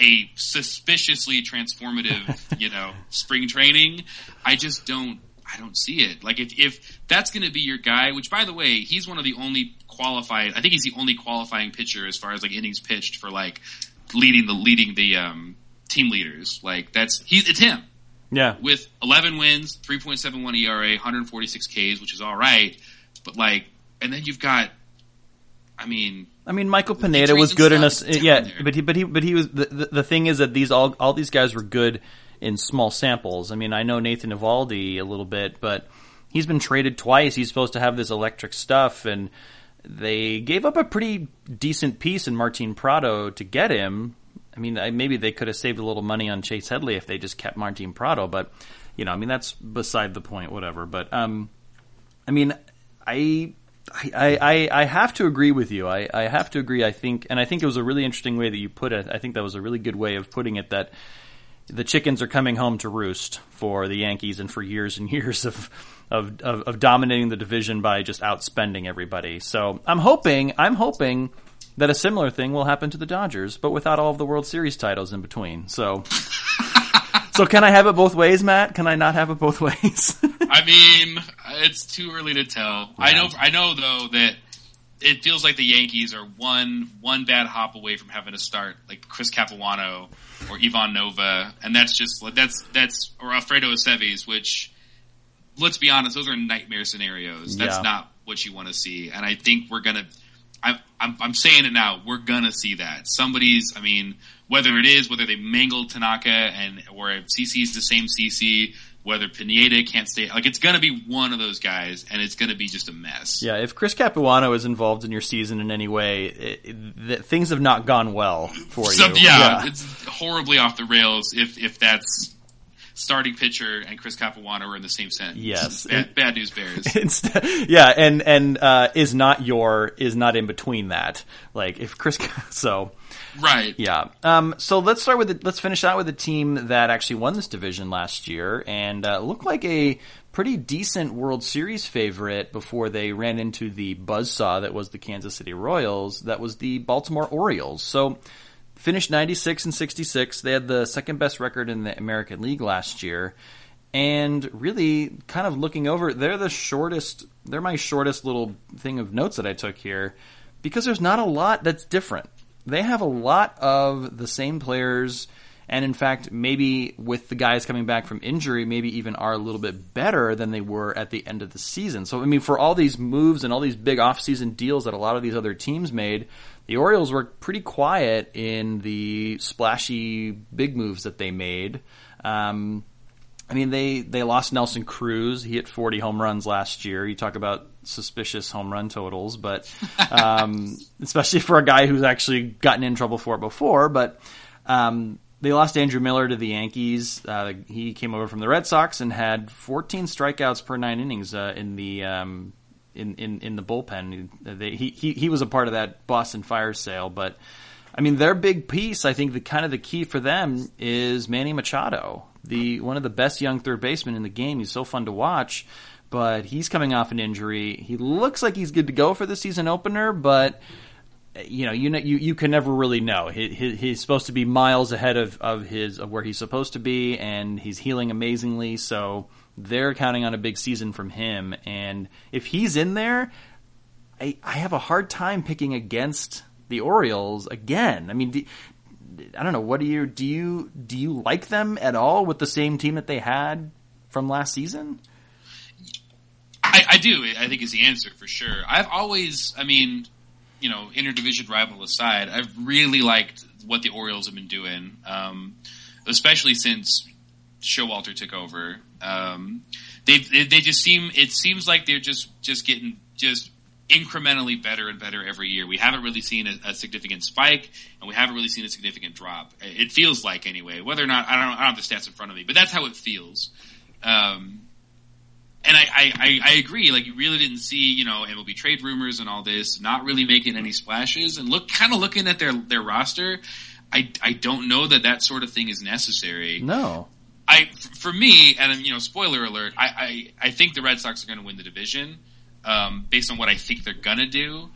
Speaker 3: a suspiciously transformative, <laughs> you know, spring training, I just don't. I don't see it. Like if if that's going to be your guy, which by the way, he's one of the only qualified. I think he's the only qualifying pitcher as far as like innings pitched for like leading the leading the um, team leaders. Like that's he's it's him
Speaker 2: yeah.
Speaker 3: with 11 wins, 3.71 ERA, 146 Ks, which is all right. But like, and then you've got, I mean,
Speaker 2: I mean, Michael Pineda was good in a yeah,
Speaker 3: there.
Speaker 2: but he but he but he was the, the the thing is that these all all these guys were good in small samples. I mean, I know Nathan Eovaldi a little bit, but he's been traded twice. He's supposed to have this electric stuff, and they gave up a pretty decent piece in Martin Prado to get him. I mean, maybe they could have saved a little money on Chase Headley if they just kept Martin Prado, but you know, I mean, that's beside the point. Whatever, but um, I mean, I. I, I, I have to agree with you. I, I have to agree. I think, and I think it was a really interesting way that you put it. I think that was a really good way of putting it. That the chickens are coming home to roost for the Yankees, and for years and <laughs> years of of, of, of dominating the division by just outspending everybody. So I'm hoping, I'm hoping that a similar thing will happen to the Dodgers, but without all of the World Series titles in between. So. <laughs> So can I have it both ways, Matt? Can I not have it both <laughs> ways?
Speaker 3: I mean, it's too early to tell. I know, I know though that it feels like the Yankees are one one bad hop away from having to start like Chris Capuano or Ivan Nova, and that's just that's that's or Alfredo Aceves, which let's be honest, those are nightmare scenarios. That's
Speaker 2: Yeah.
Speaker 3: not what you want to see, and I think we're gonna. I'm, I'm, I'm saying it now. We're gonna see that somebody's. I mean, whether it is whether they mangled Tanaka and or if CC's the same CC, whether Pineda can't stay. Like it's gonna be one of those guys, and it's gonna be just a mess.
Speaker 2: yeah, if Chris Capuano is involved in your season in any way, it, it, things have not gone well for
Speaker 3: So,
Speaker 2: you.
Speaker 3: yeah, it's horribly off the rails if if that's starting pitcher and Chris Capuano are in the same sentence.
Speaker 2: Yes.
Speaker 3: bad, bad news bears. <laughs>
Speaker 2: Instead, yeah, and and uh, is not your is not in between that. Like if Chris, <laughs> so
Speaker 3: right.
Speaker 2: yeah. Um, so let's start with the, let's finish out with the team that actually won this division last year and uh, looked like a pretty decent World Series favorite before they ran into the buzzsaw that was the Kansas City Royals. That was the Baltimore Orioles. So finished 96 and 66. They had the second best record in the American League last year. And really, kind of looking over, they're the shortest, they're my shortest little thing of notes that I took here because there's not a lot that's different. They have a lot of the same players, and in fact, maybe with the guys coming back from injury, maybe even are a little bit better than they were at the end of the season. So, I mean, for all these moves and all these big offseason deals that a lot of these other teams made, the Orioles were pretty quiet in the splashy big moves that they made. Um, I mean, they, they lost Nelson Cruz. He hit 40 home runs last year. You talk about suspicious home run totals, but um, <laughs> especially for a guy who's actually gotten in trouble for it before. But um, they lost Andrew Miller to the Yankees. Uh, he came over from the Red Sox and had 14 strikeouts per nine innings uh, in the um, in, in in the bullpen. They, he, he he was a part of that Boston fire sale, but. I mean, their big piece, I think, the kind of the key for them is Manny Machado, the one of the best young third basemen in the game. He's so fun to watch, but he's coming off an injury. He looks like he's good to go for the season opener, but you know, you know, you, you can never really know. He, he, he's supposed to be miles ahead of, of his of where he's supposed to be, and he's healing amazingly. So they're counting on a big season from him. And if he's in there, I, I have a hard time picking against the Orioles again. I mean, I don't know. What do you do? You do you like them at all with the same team that they had from last season?
Speaker 3: I, I do. I think is the answer for sure. I've always, I mean, you know, interdivision rival aside, I've really liked what the Orioles have been doing, um, especially since Showalter took over. Um, they they just seem it seems like they're just just getting just incrementally better and better every year. We haven't really seen a, a, significant spike, and we haven't really seen a significant drop. It feels like anyway. Whether or not I don't, I don't have the stats in front of me, but that's how it feels. Um, and I, I, I, agree. Like you really didn't see, you know, MLB trade rumors and all this, not really making any splashes, and look, kind of looking at their their roster. I, I don't know that that sort of thing is necessary.
Speaker 2: No.
Speaker 3: I for me, and you know, spoiler alert. I I, I think the Red Sox are going to win the division um, based on what I think they're gonna do.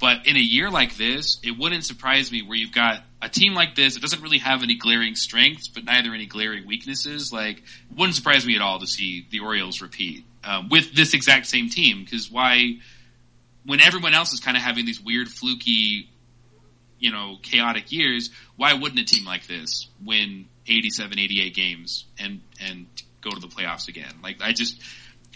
Speaker 3: But in a year like this, it wouldn't surprise me where you've got a team like this. It doesn't really have any glaring strengths, but neither any glaring weaknesses. Like, wouldn't surprise me at all to see the Orioles repeat um, with this exact same team. Because why, when everyone else is kind of having these weird, fluky, you know, chaotic years, why wouldn't a team like this win 87, 88 games and and go to the playoffs again? Like, I just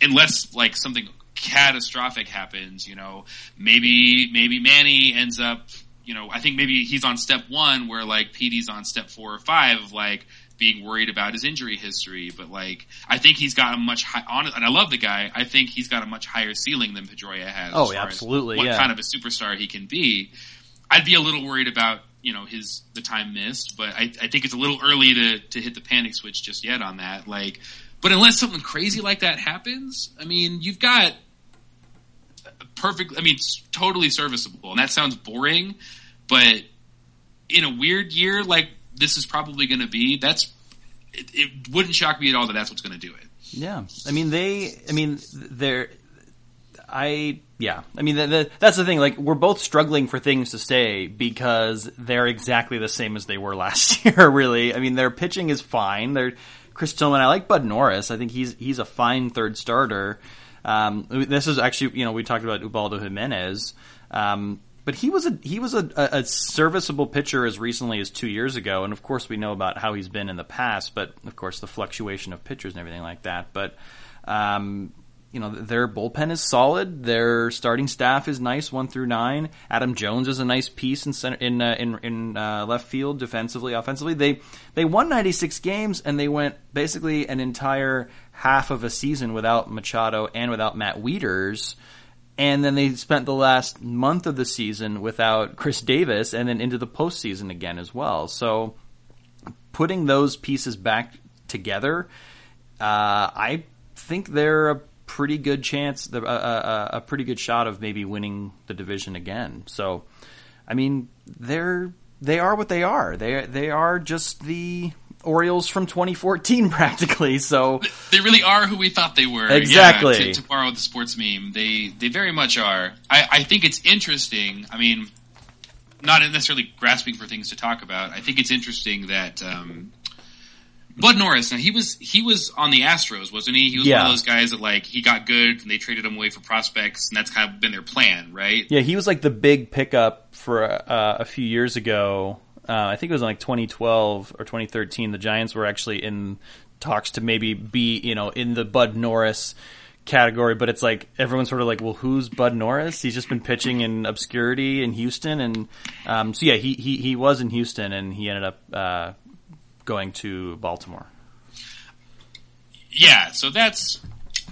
Speaker 3: unless like something catastrophic happens, you know, maybe maybe Manny ends up, you know, I think maybe he's on step one where like Petey's on step four or five of like being worried about his injury history, but like I think he's got a much high on and I love the guy. I think he's got a much higher ceiling than Pedroia has.
Speaker 2: Oh, absolutely.
Speaker 3: what
Speaker 2: yeah.
Speaker 3: kind of a superstar he can be. I'd be a little worried about you know his the time missed, but I, I think it's a little early to to hit the panic switch just yet on that. Like, but unless something crazy like that happens, I mean, you've got perfect. I mean, it's totally serviceable, and that sounds boring, but in a weird year like this is probably going to be, that's it, it, wouldn't shock me at all that that's what's going to do it.
Speaker 2: Yeah, I mean they. I mean they're. I yeah. I mean the, the, that's the thing. Like we're both struggling for things to say because they're exactly the same as they were <laughs> last year. Really, I mean their pitching is fine. They're Chris Tillman. I like Bud Norris. I think he's he's a fine third starter. Um, this is actually, you know, we talked about Ubaldo Jimenez, um, but he was a he was a, a, serviceable pitcher as recently as two years ago, and of course we know about how he's been in the past. But of course the fluctuation of pitchers and everything like that. But um, you know their bullpen is solid. Their starting staff is nice, one through nine. Adam Jones is a nice piece in center, in uh, in, in uh, left field, defensively, offensively. They they won 96 games and they went basically an entire half of a season without Machado and without Matt Wieters. And then they spent the last month of the season without Chris Davis and then into the postseason again as well. So putting those pieces back together, uh, I think they're a pretty good chance, a, a, a pretty good shot of maybe winning the division again. So, I mean, they're they are what they are. They they are just the Orioles from 2014 <laughs> practically. So
Speaker 3: they really are who we thought they were.
Speaker 2: Exactly.
Speaker 3: Yeah, to, to, borrow the sports meme, they they very much are. I, I think it's interesting. I mean, not necessarily grasping for things to talk about. I think it's interesting that um, Bud Norris. Now he was he was on the Astros, wasn't he? He was
Speaker 2: yeah.
Speaker 3: one of those guys that like he got good and they traded him away for prospects, and that's kind of been their plan, right?
Speaker 2: Yeah, he was like the big pickup for uh, a few years ago uh, I think it was in like 2012 or 2013. The Giants were actually in talks to maybe be, you know, in the Bud Norris category, but it's like everyone's sort of like, well, who's Bud Norris? He's just been pitching in obscurity in Houston, and um, so yeah, he, he he was in Houston, and he ended up uh, going to Baltimore.
Speaker 3: Yeah, so that's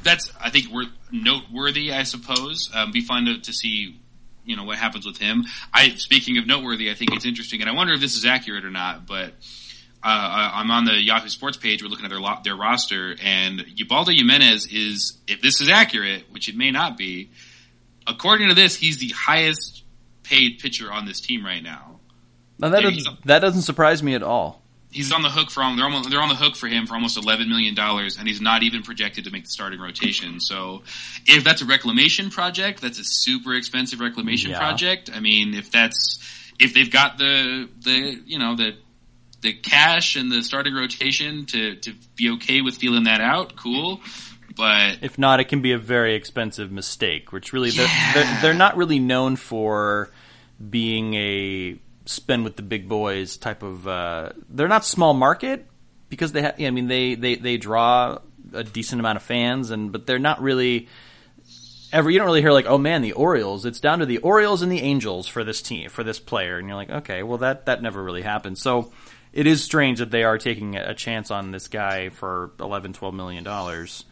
Speaker 3: that's I think we're noteworthy, I suppose. Um, be fun to, to see you know what happens with him. I speaking of noteworthy, I think it's interesting, and I wonder if this is accurate or not. But uh, I'm on the Yahoo Sports page. We're looking at their their roster, and Ubaldo Jimenez is, if this is accurate, which it may not be, according to this, he's the highest paid pitcher on this team right now.
Speaker 2: Now that doesn't, that doesn't surprise me at all.
Speaker 3: He's on the hook for they're almost, they're on the hook for him for almost eleven million dollars, and he's not even projected to make the starting rotation. So, if that's a reclamation project, that's a super expensive reclamation
Speaker 2: Yeah.
Speaker 3: project. I mean, if that's if they've got the the you know the the cash and the starting rotation to to be okay with feeling that out, cool. But
Speaker 2: If not, it can be a very expensive mistake, which really they're, they're, they're not really known for being a spend with the big boys type of. Uh, they're not small market because they. Ha- I mean, they, they they draw a decent amount of fans, and but they're not really. Ever, you don't really hear like, oh man, the Orioles. It's down to the Orioles and the Angels for this team, for this player, and you're like, okay, well that that never really happened. So it is strange that they are taking a chance on this guy for 11, 12 million dollars.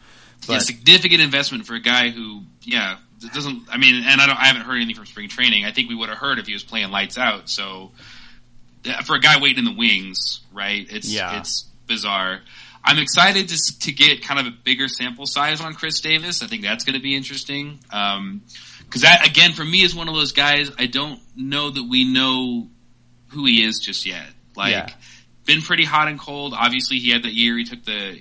Speaker 3: yeah, significant investment for a guy who, yeah, it doesn't. I mean, and I don't. I haven't heard anything from spring training. I think we would have heard if he was playing lights out. So, for a guy waiting in the wings, right? It's
Speaker 2: Yeah.
Speaker 3: it's bizarre. I'm excited to to get kind of a bigger sample size on Chris Davis. I think that's going to be interesting. Um, because that again, for me, is one of those guys. I don't know that we know who he is just yet. Like,
Speaker 2: Yeah.
Speaker 3: been pretty hot and cold. Obviously, he had that year. He took the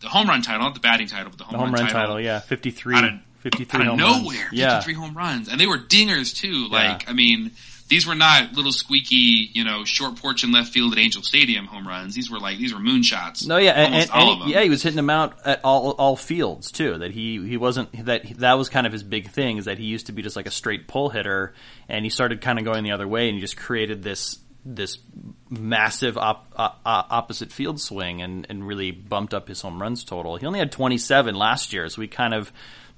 Speaker 3: the home run title, not the batting title, but the home,
Speaker 2: The home run title, yeah, 53,
Speaker 3: Out of-
Speaker 2: 53
Speaker 3: out of
Speaker 2: home
Speaker 3: nowhere,
Speaker 2: runs. Yeah,
Speaker 3: 53 home runs, and they were dingers too.
Speaker 2: Yeah.
Speaker 3: Like, I mean, these were not little squeaky, you know, short porch and left field at Angel Stadium home runs. These were like these were moonshots.
Speaker 2: no, yeah, and,
Speaker 3: almost
Speaker 2: and-
Speaker 3: all
Speaker 2: and
Speaker 3: of them.
Speaker 2: he, yeah, he was hitting them out at all all fields too. That he he wasn't that that was kind of his big thing is that he used to be just like a straight pull hitter, and he started kind of going the other way, and he just created this this massive op, uh, opposite field swing and and really bumped up his home runs total. He only had 27 last year, so we kind of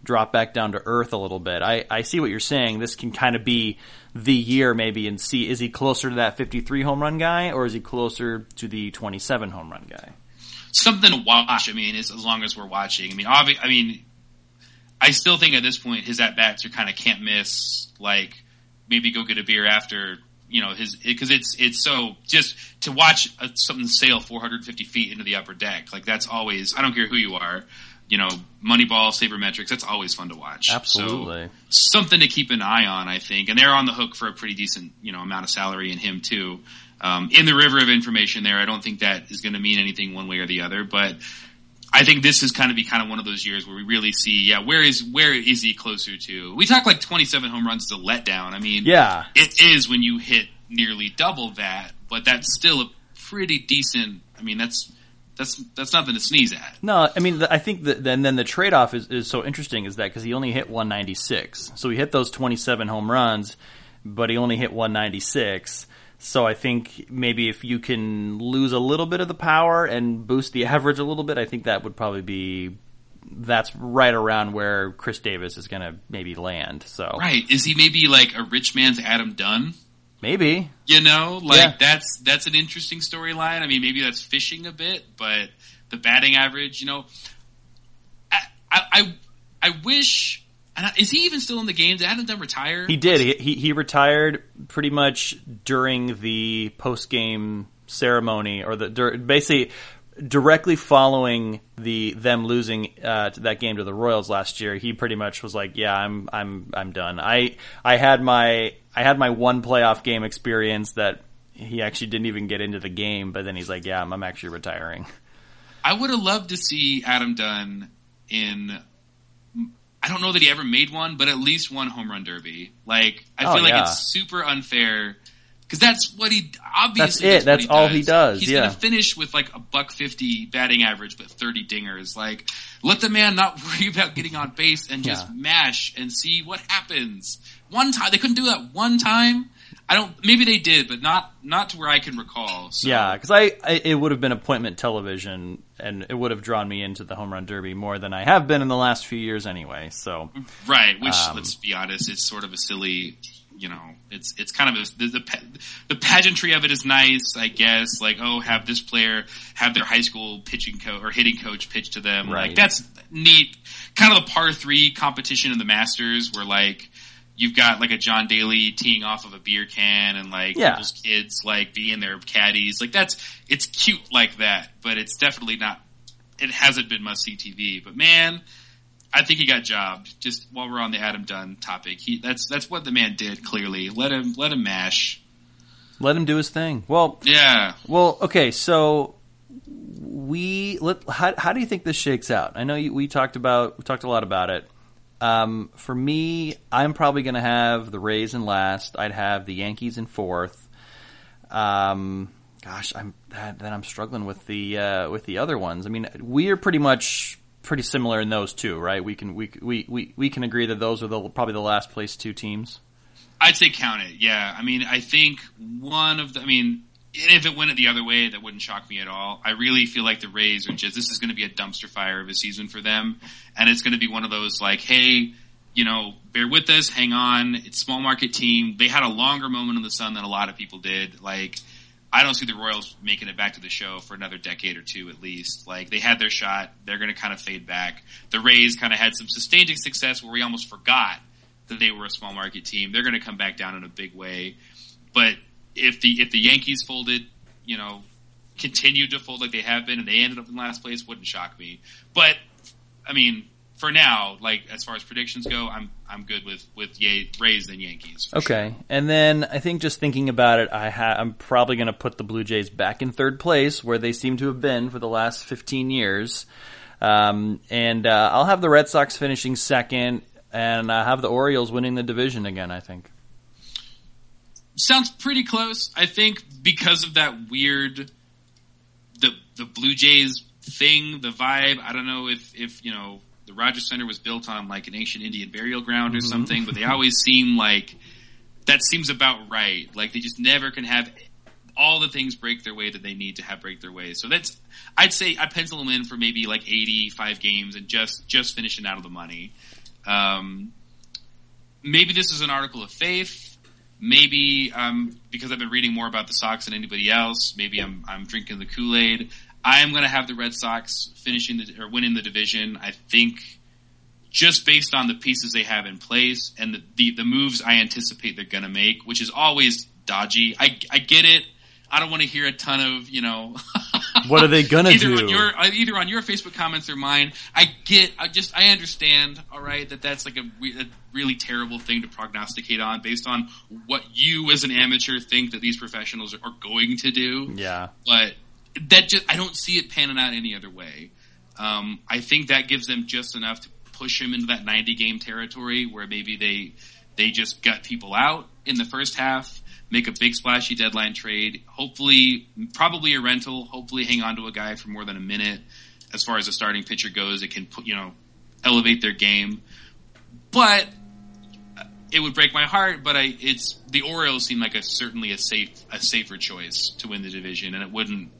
Speaker 2: dropped back down to earth a little bit. I, I see what you're saying. This can kind of be the year maybe and see is he closer to that 53 home run guy or is he closer to the 27 home run guy?
Speaker 3: something to watch. I mean, as, as long as we're watching. I mean, obvi- I mean, I still think at this point his at bats are kind of can't miss. Like maybe go get a beer after you know his because it's it's so just to watch a, something sail 450 feet into the upper deck. Like that's always I don't care who you are. You know, Moneyball, Sabermetrics. That's always fun to watch.
Speaker 2: Absolutely.
Speaker 3: So, something to keep an eye on, I think. And they're on the hook for a pretty decent, you know, amount of salary in him too. Um, in the river of information there, I don't think that is going to mean anything one way or the other, but I think this is kind of be kind of one of those years where we really see, yeah, where is where is he closer to? We talk like 27 home runs is a letdown. I mean,
Speaker 2: Yeah.
Speaker 3: it is when you hit nearly double that, but that's still a pretty decent. I mean, that's that's that's nothing to sneeze at.
Speaker 2: No, I mean, I think that then then the trade off is, is so interesting is that because he only hit 196, so he hit those 27 home runs, but he only hit 196. So I think maybe if you can lose a little bit of the power and boost the <laughs> average a little bit, I think that would probably be that's right around where Chris Davis is going to maybe land. So
Speaker 3: Right? Is he maybe like a rich man's Adam Dunn?
Speaker 2: Maybe
Speaker 3: You know, like
Speaker 2: Yeah.
Speaker 3: that's that's an interesting storyline. I mean, maybe that's fishing a bit, but the batting average, you know, I I I, I wish. Is he even still in the game? Did Adam Dunn retire?
Speaker 2: He did. He, he he retired pretty much during the post game ceremony, or the dur- basically directly following the them losing uh, that game to the Royals last year. He pretty much was like, "Yeah, I'm I'm I'm done." I I had my I had my one playoff game experience that he actually didn't even get into the game, but then he's like, "Yeah, I'm, I'm actually retiring."
Speaker 3: I would have loved to see Adam Dunn in. I don't know that he ever made one, but at least one home run derby. Like I
Speaker 2: Oh,
Speaker 3: feel like
Speaker 2: yeah.
Speaker 3: it's super unfair because that's what he obviously
Speaker 2: That's it.
Speaker 3: what
Speaker 2: That's all he does,
Speaker 3: He's
Speaker 2: yeah.
Speaker 3: gonna finish with like a buck fifty batting average, but thirty dingers. Like let the man not <laughs> worry about getting on base and just
Speaker 2: Yeah.
Speaker 3: mash and see what happens. One time they couldn't do that one time. I don't. Maybe they did, but not not to where I can recall. So.
Speaker 2: Yeah, because I, I it would have been appointment television, and it would have drawn me into the home run derby more than I have been in the last few years anyway. So
Speaker 3: Right, which
Speaker 2: Um,
Speaker 3: let's be honest, it's sort of a silly, you know, it's it's kind of a, the, the the pageantry of it is nice, I guess. Like, oh, have this player have their high school pitching coach or hitting coach pitch to them.
Speaker 2: Right.
Speaker 3: Like that's neat. Kind of the par three competition in the Masters, where like you've got like a John Daly teeing off of a beer can, and like
Speaker 2: Yeah.
Speaker 3: people's kids like being their caddies. Like that's it's cute like that, but it's definitely not. It hasn't been must see TV, but man. I think he got jobbed. Just while we're on the Adam Dunn topic, he that's that's what the man did. Clearly, let him let him mash.
Speaker 2: Let him do his thing. Well,
Speaker 3: Yeah.
Speaker 2: well, okay. So we let. How, how do you think this shakes out? I know you, we talked about we talked a lot about it. Um, for me, I'm probably going to have the Rays in last. I'd have the Yankees in fourth. Um, gosh, I'm that, then I'm struggling with the uh, with the other ones. I mean, we are pretty much pretty similar in those two, right? We can we we we, we can agree that those are the probably the last place two teams.
Speaker 3: I'd say count it. Yeah. I mean, I think one of the. I mean, if it went the other way, that wouldn't shock me at all. I really feel like the Rays are just. This is going to be a dumpster fire of a season for them, and it's going to be one of those like, hey, you know, bear with us, hang on. It's small market team. They had a longer moment in the sun than a lot of people did. Like, I don't see the Royals making it back to the show for another decade or two at least. Like, they had their shot. They're going to kind of fade back. The Rays kind of had some sustained success where we almost forgot that they were a small market team. They're going to come back down in a big way. But if the if the Yankees folded, you know, continued to fold like they have been, and they ended up in last place, wouldn't shock me. But I mean, for now, like as far as predictions go, I'm I'm good with with Ye- Rays and Yankees.
Speaker 2: Okay,
Speaker 3: sure.
Speaker 2: and then I think just thinking about it, I ha- I'm probably going to put the Blue Jays back in third place, where they seem to have been for the last 15 years. Um, and uh, I'll have the Red Sox finishing second, and I have the Orioles winning the division again. I think.
Speaker 3: sounds pretty close. I think because of that weird the the Blue Jays thing, the vibe. I don't know if if you know the Rogers Center was built on like an ancient Indian burial ground or something, but they always seem like that seems about right. Like they just never can have all the things break their way that they need to have break their way. So that's I'd say I pencil them in for maybe like 85 games and just just finishing out of the money. Um, maybe this is an article of faith. Maybe um, because I've been reading more about the Sox than anybody else. Maybe I'm I'm drinking the Kool Aid. I am going to have the Red Sox finishing the, or winning the division. I think just based on the pieces they have in place and the the, the moves I anticipate they're going to make, which is always dodgy. I I get it. I don't want to hear a ton of you know. <laughs>
Speaker 2: What are they gonna
Speaker 3: either
Speaker 2: do?
Speaker 3: On your, either on your Facebook comments or mine. I get. I just. I understand. All right, that that's like a, a really terrible thing to prognosticate on based on what you as an amateur think that these professionals are going to do
Speaker 2: Yeah.
Speaker 3: but that just I don't see it panning out any other way. Um, I think that gives them just enough to push him into that 90 game territory where maybe they they just gut people out in the first half, make a big splashy deadline trade, hopefully probably a rental, hopefully hang on to a guy for more than a minute. As far as a starting pitcher goes, it can put you know elevate their game, but it would break my heart, but I it's the Orioles seem like a certainly a safe a safer choice to win the division, and it wouldn't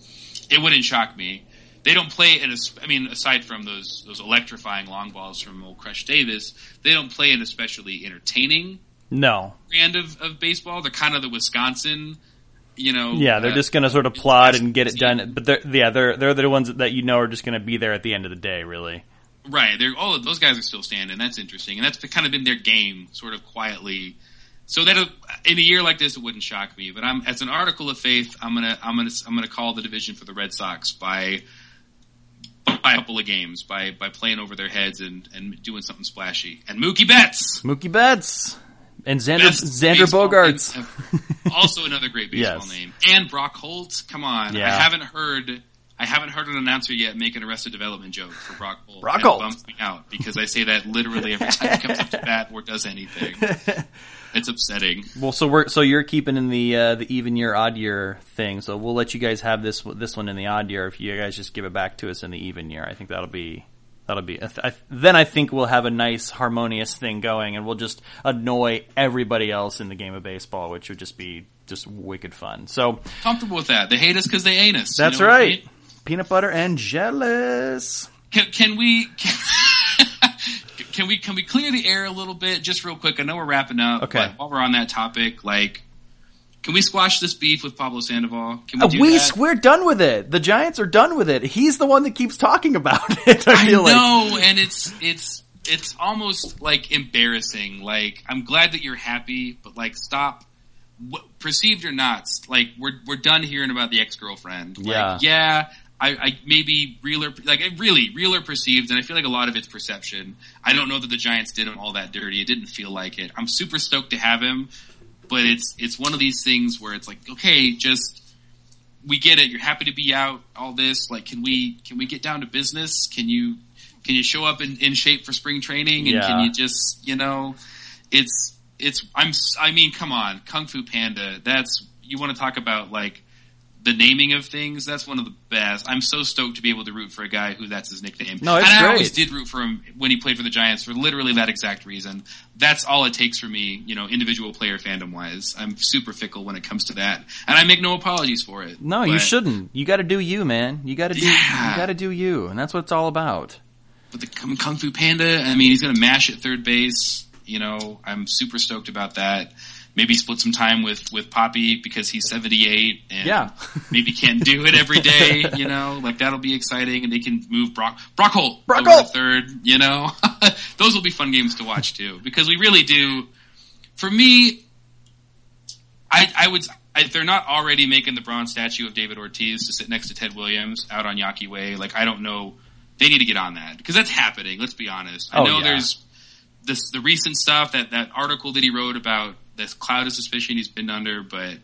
Speaker 3: it wouldn't shock me. They don't play in a, I mean, aside from those those electrifying long balls from old Crush Davis, they don't play an especially entertaining
Speaker 2: No.
Speaker 3: brand of, of baseball. They're kind of the Wisconsin, you know.
Speaker 2: Yeah, they're
Speaker 3: uh,
Speaker 2: just going to sort of plod and get it done. But they're yeah, they're they're the ones that you know are just going to be there at the end of the day, really.
Speaker 3: Right. They're all of those guys are still standing. That's interesting, and that's kind of been their game, sort of quietly. So that in a year like this, it wouldn't shock me. But I'm as an article of faith, I'm gonna I'm gonna I'm gonna call the division for the Red Sox by by a couple of games by by playing over their heads and and doing something splashy. And Mookie Betts,
Speaker 2: Mookie Betts and Xander
Speaker 3: best
Speaker 2: Xander
Speaker 3: Bogaerts. also another great <laughs> baseball
Speaker 2: Yes.
Speaker 3: name, and Brock Holt. Come on,
Speaker 2: Yeah.
Speaker 3: I haven't heard. I haven't heard an announcer yet make an Arrested Development joke for Brock Holt.
Speaker 2: Brock Holt.
Speaker 3: It bums me out because I say that literally every time he comes up to bat or does anything. <laughs> It's upsetting.
Speaker 2: Well, so we're so you're keeping in the uh, the even year odd year thing. So we'll let you guys have this this one in the odd year. If you guys just give it back to us in the even year, I think that'll be that'll be. I th- I, then I think we'll have a nice harmonious thing going, and we'll just annoy everybody else in the game of baseball, which would just be just wicked fun. So
Speaker 3: Comfortable with that. They hate us because they ain't us. You
Speaker 2: that's
Speaker 3: know what I
Speaker 2: right.
Speaker 3: mean?
Speaker 2: Peanut butter and jealous.
Speaker 3: Can, can we? Can, <laughs> we can we clear the air a little bit, just real quick? I know we're wrapping up.
Speaker 2: Okay.
Speaker 3: But while we're on that topic, like, can we squash this beef with Pablo Sandoval? Can we
Speaker 2: Uh,
Speaker 3: do
Speaker 2: we
Speaker 3: that?
Speaker 2: we're done with it. The Giants are done with it. He's the one that keeps talking about <laughs> it. I
Speaker 3: I
Speaker 2: feel like.
Speaker 3: know, and it's it's it's almost like embarrassing. Like I'm glad that you're happy, but like stop. What, perceived or not, like we're we're done hearing about the ex girlfriend.
Speaker 2: Yeah.
Speaker 3: Yeah. I, I maybe real or like really real or perceived, and I feel like a lot of it's perception. I don't know that the Giants did him all that dirty. It didn't feel like it. I'm super stoked to have him, but it's it's one of these things where it's like, okay, just we get it. You're happy to be out. All this, like, can we can we get down to business? Can you can you show up in, in shape for spring training? And
Speaker 2: Yeah.
Speaker 3: can you just you know, it's it's I'm I mean, come on, Kung Fu Panda. That's you want to talk about like the naming of things. That's one of the best. I'm so stoked to be able to root for a guy who that's his nickname.
Speaker 2: No, it's
Speaker 3: and I
Speaker 2: great.
Speaker 3: always did root for him when he played for the Giants for literally that exact reason. That's all it takes for me, you know, individual player fandom wise. I'm super fickle when it comes to that, and I make no apologies for it.
Speaker 2: No, you shouldn't. You got to do you, man. You got to do.
Speaker 3: Yeah.
Speaker 2: You got to do you, and that's what it's all about.
Speaker 3: But the Kung Kung Fu Panda, I mean, he's going to mash at third base. You know, I'm super stoked about that. Maybe split some time with with Papi because he's 78 and
Speaker 2: Yeah. <laughs>
Speaker 3: maybe can't do it every day. You know, like that'll be exciting, and they can move Brock Brock Holt
Speaker 2: Brock Holt!
Speaker 3: to third. You know, <laughs> those will be fun games to watch too because we really do. For me, I I would. If they're not already making the bronze statue of David Ortiz to sit next to Ted Williams out on Yawkey Way, like I don't know, they need to get on that because that's happening. Let's be honest. I
Speaker 2: Oh,
Speaker 3: know
Speaker 2: yeah.
Speaker 3: there's this the recent stuff that that article that he wrote about this cloud of suspicion he's been under, but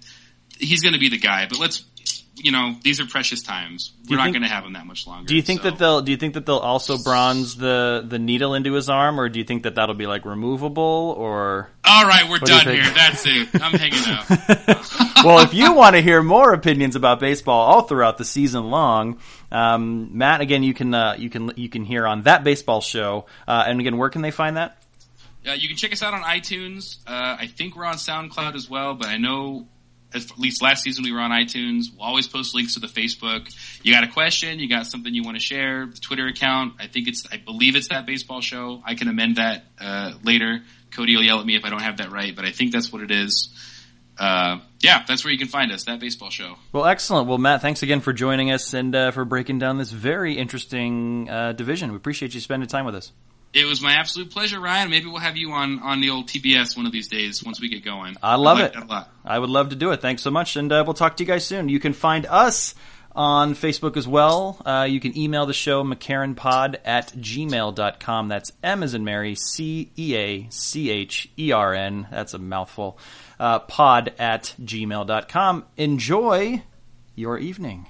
Speaker 3: he's going to be the guy. But let's, you know, these are precious times. We're not going to have him that much longer.
Speaker 2: Do you think
Speaker 3: so.
Speaker 2: that they'll? Do you think that they'll also bronze the the needle into his arm, or do you think that that'll be like removable? Or
Speaker 3: All right, we're done here. That's it. I'm hanging out. <laughs>
Speaker 2: well, if you want to hear more opinions about baseball all throughout the season long, um, Matt, again, you can uh, you can you can hear on that baseball show. Uh, and again, where can they find that?
Speaker 3: Uh, you can check us out on iTunes. Uh, I think we're on SoundCloud as well, but I know at least last season we were on iTunes. We'll always post links to the Facebook. You got a question, you got something you want to share, the Twitter account. I think it's, I believe it's that baseball show. I can amend that uh, later. Cody will yell at me if I don't have that right, but I think that's what it is. Uh, yeah, that's where you can find us. That baseball show.
Speaker 2: Well, excellent. Well, Matt, thanks again for joining us and uh, for breaking down this very interesting uh, division. We appreciate you spending time with us.
Speaker 3: It was my absolute pleasure, Ryan. Maybe we'll have you on on the old TBS one of these days once we get going.
Speaker 2: I love
Speaker 3: like
Speaker 2: it.
Speaker 3: a lot.
Speaker 2: I would love to do it. Thanks so much, and uh, we'll talk to you guys soon. You can find us on Facebook as well. Uh, you can email the show, McEachernPod at gmail.com. That's M as in Mary, C E A C H E R N. That's a mouthful. Uh, pod at gmail.com. Enjoy your evening.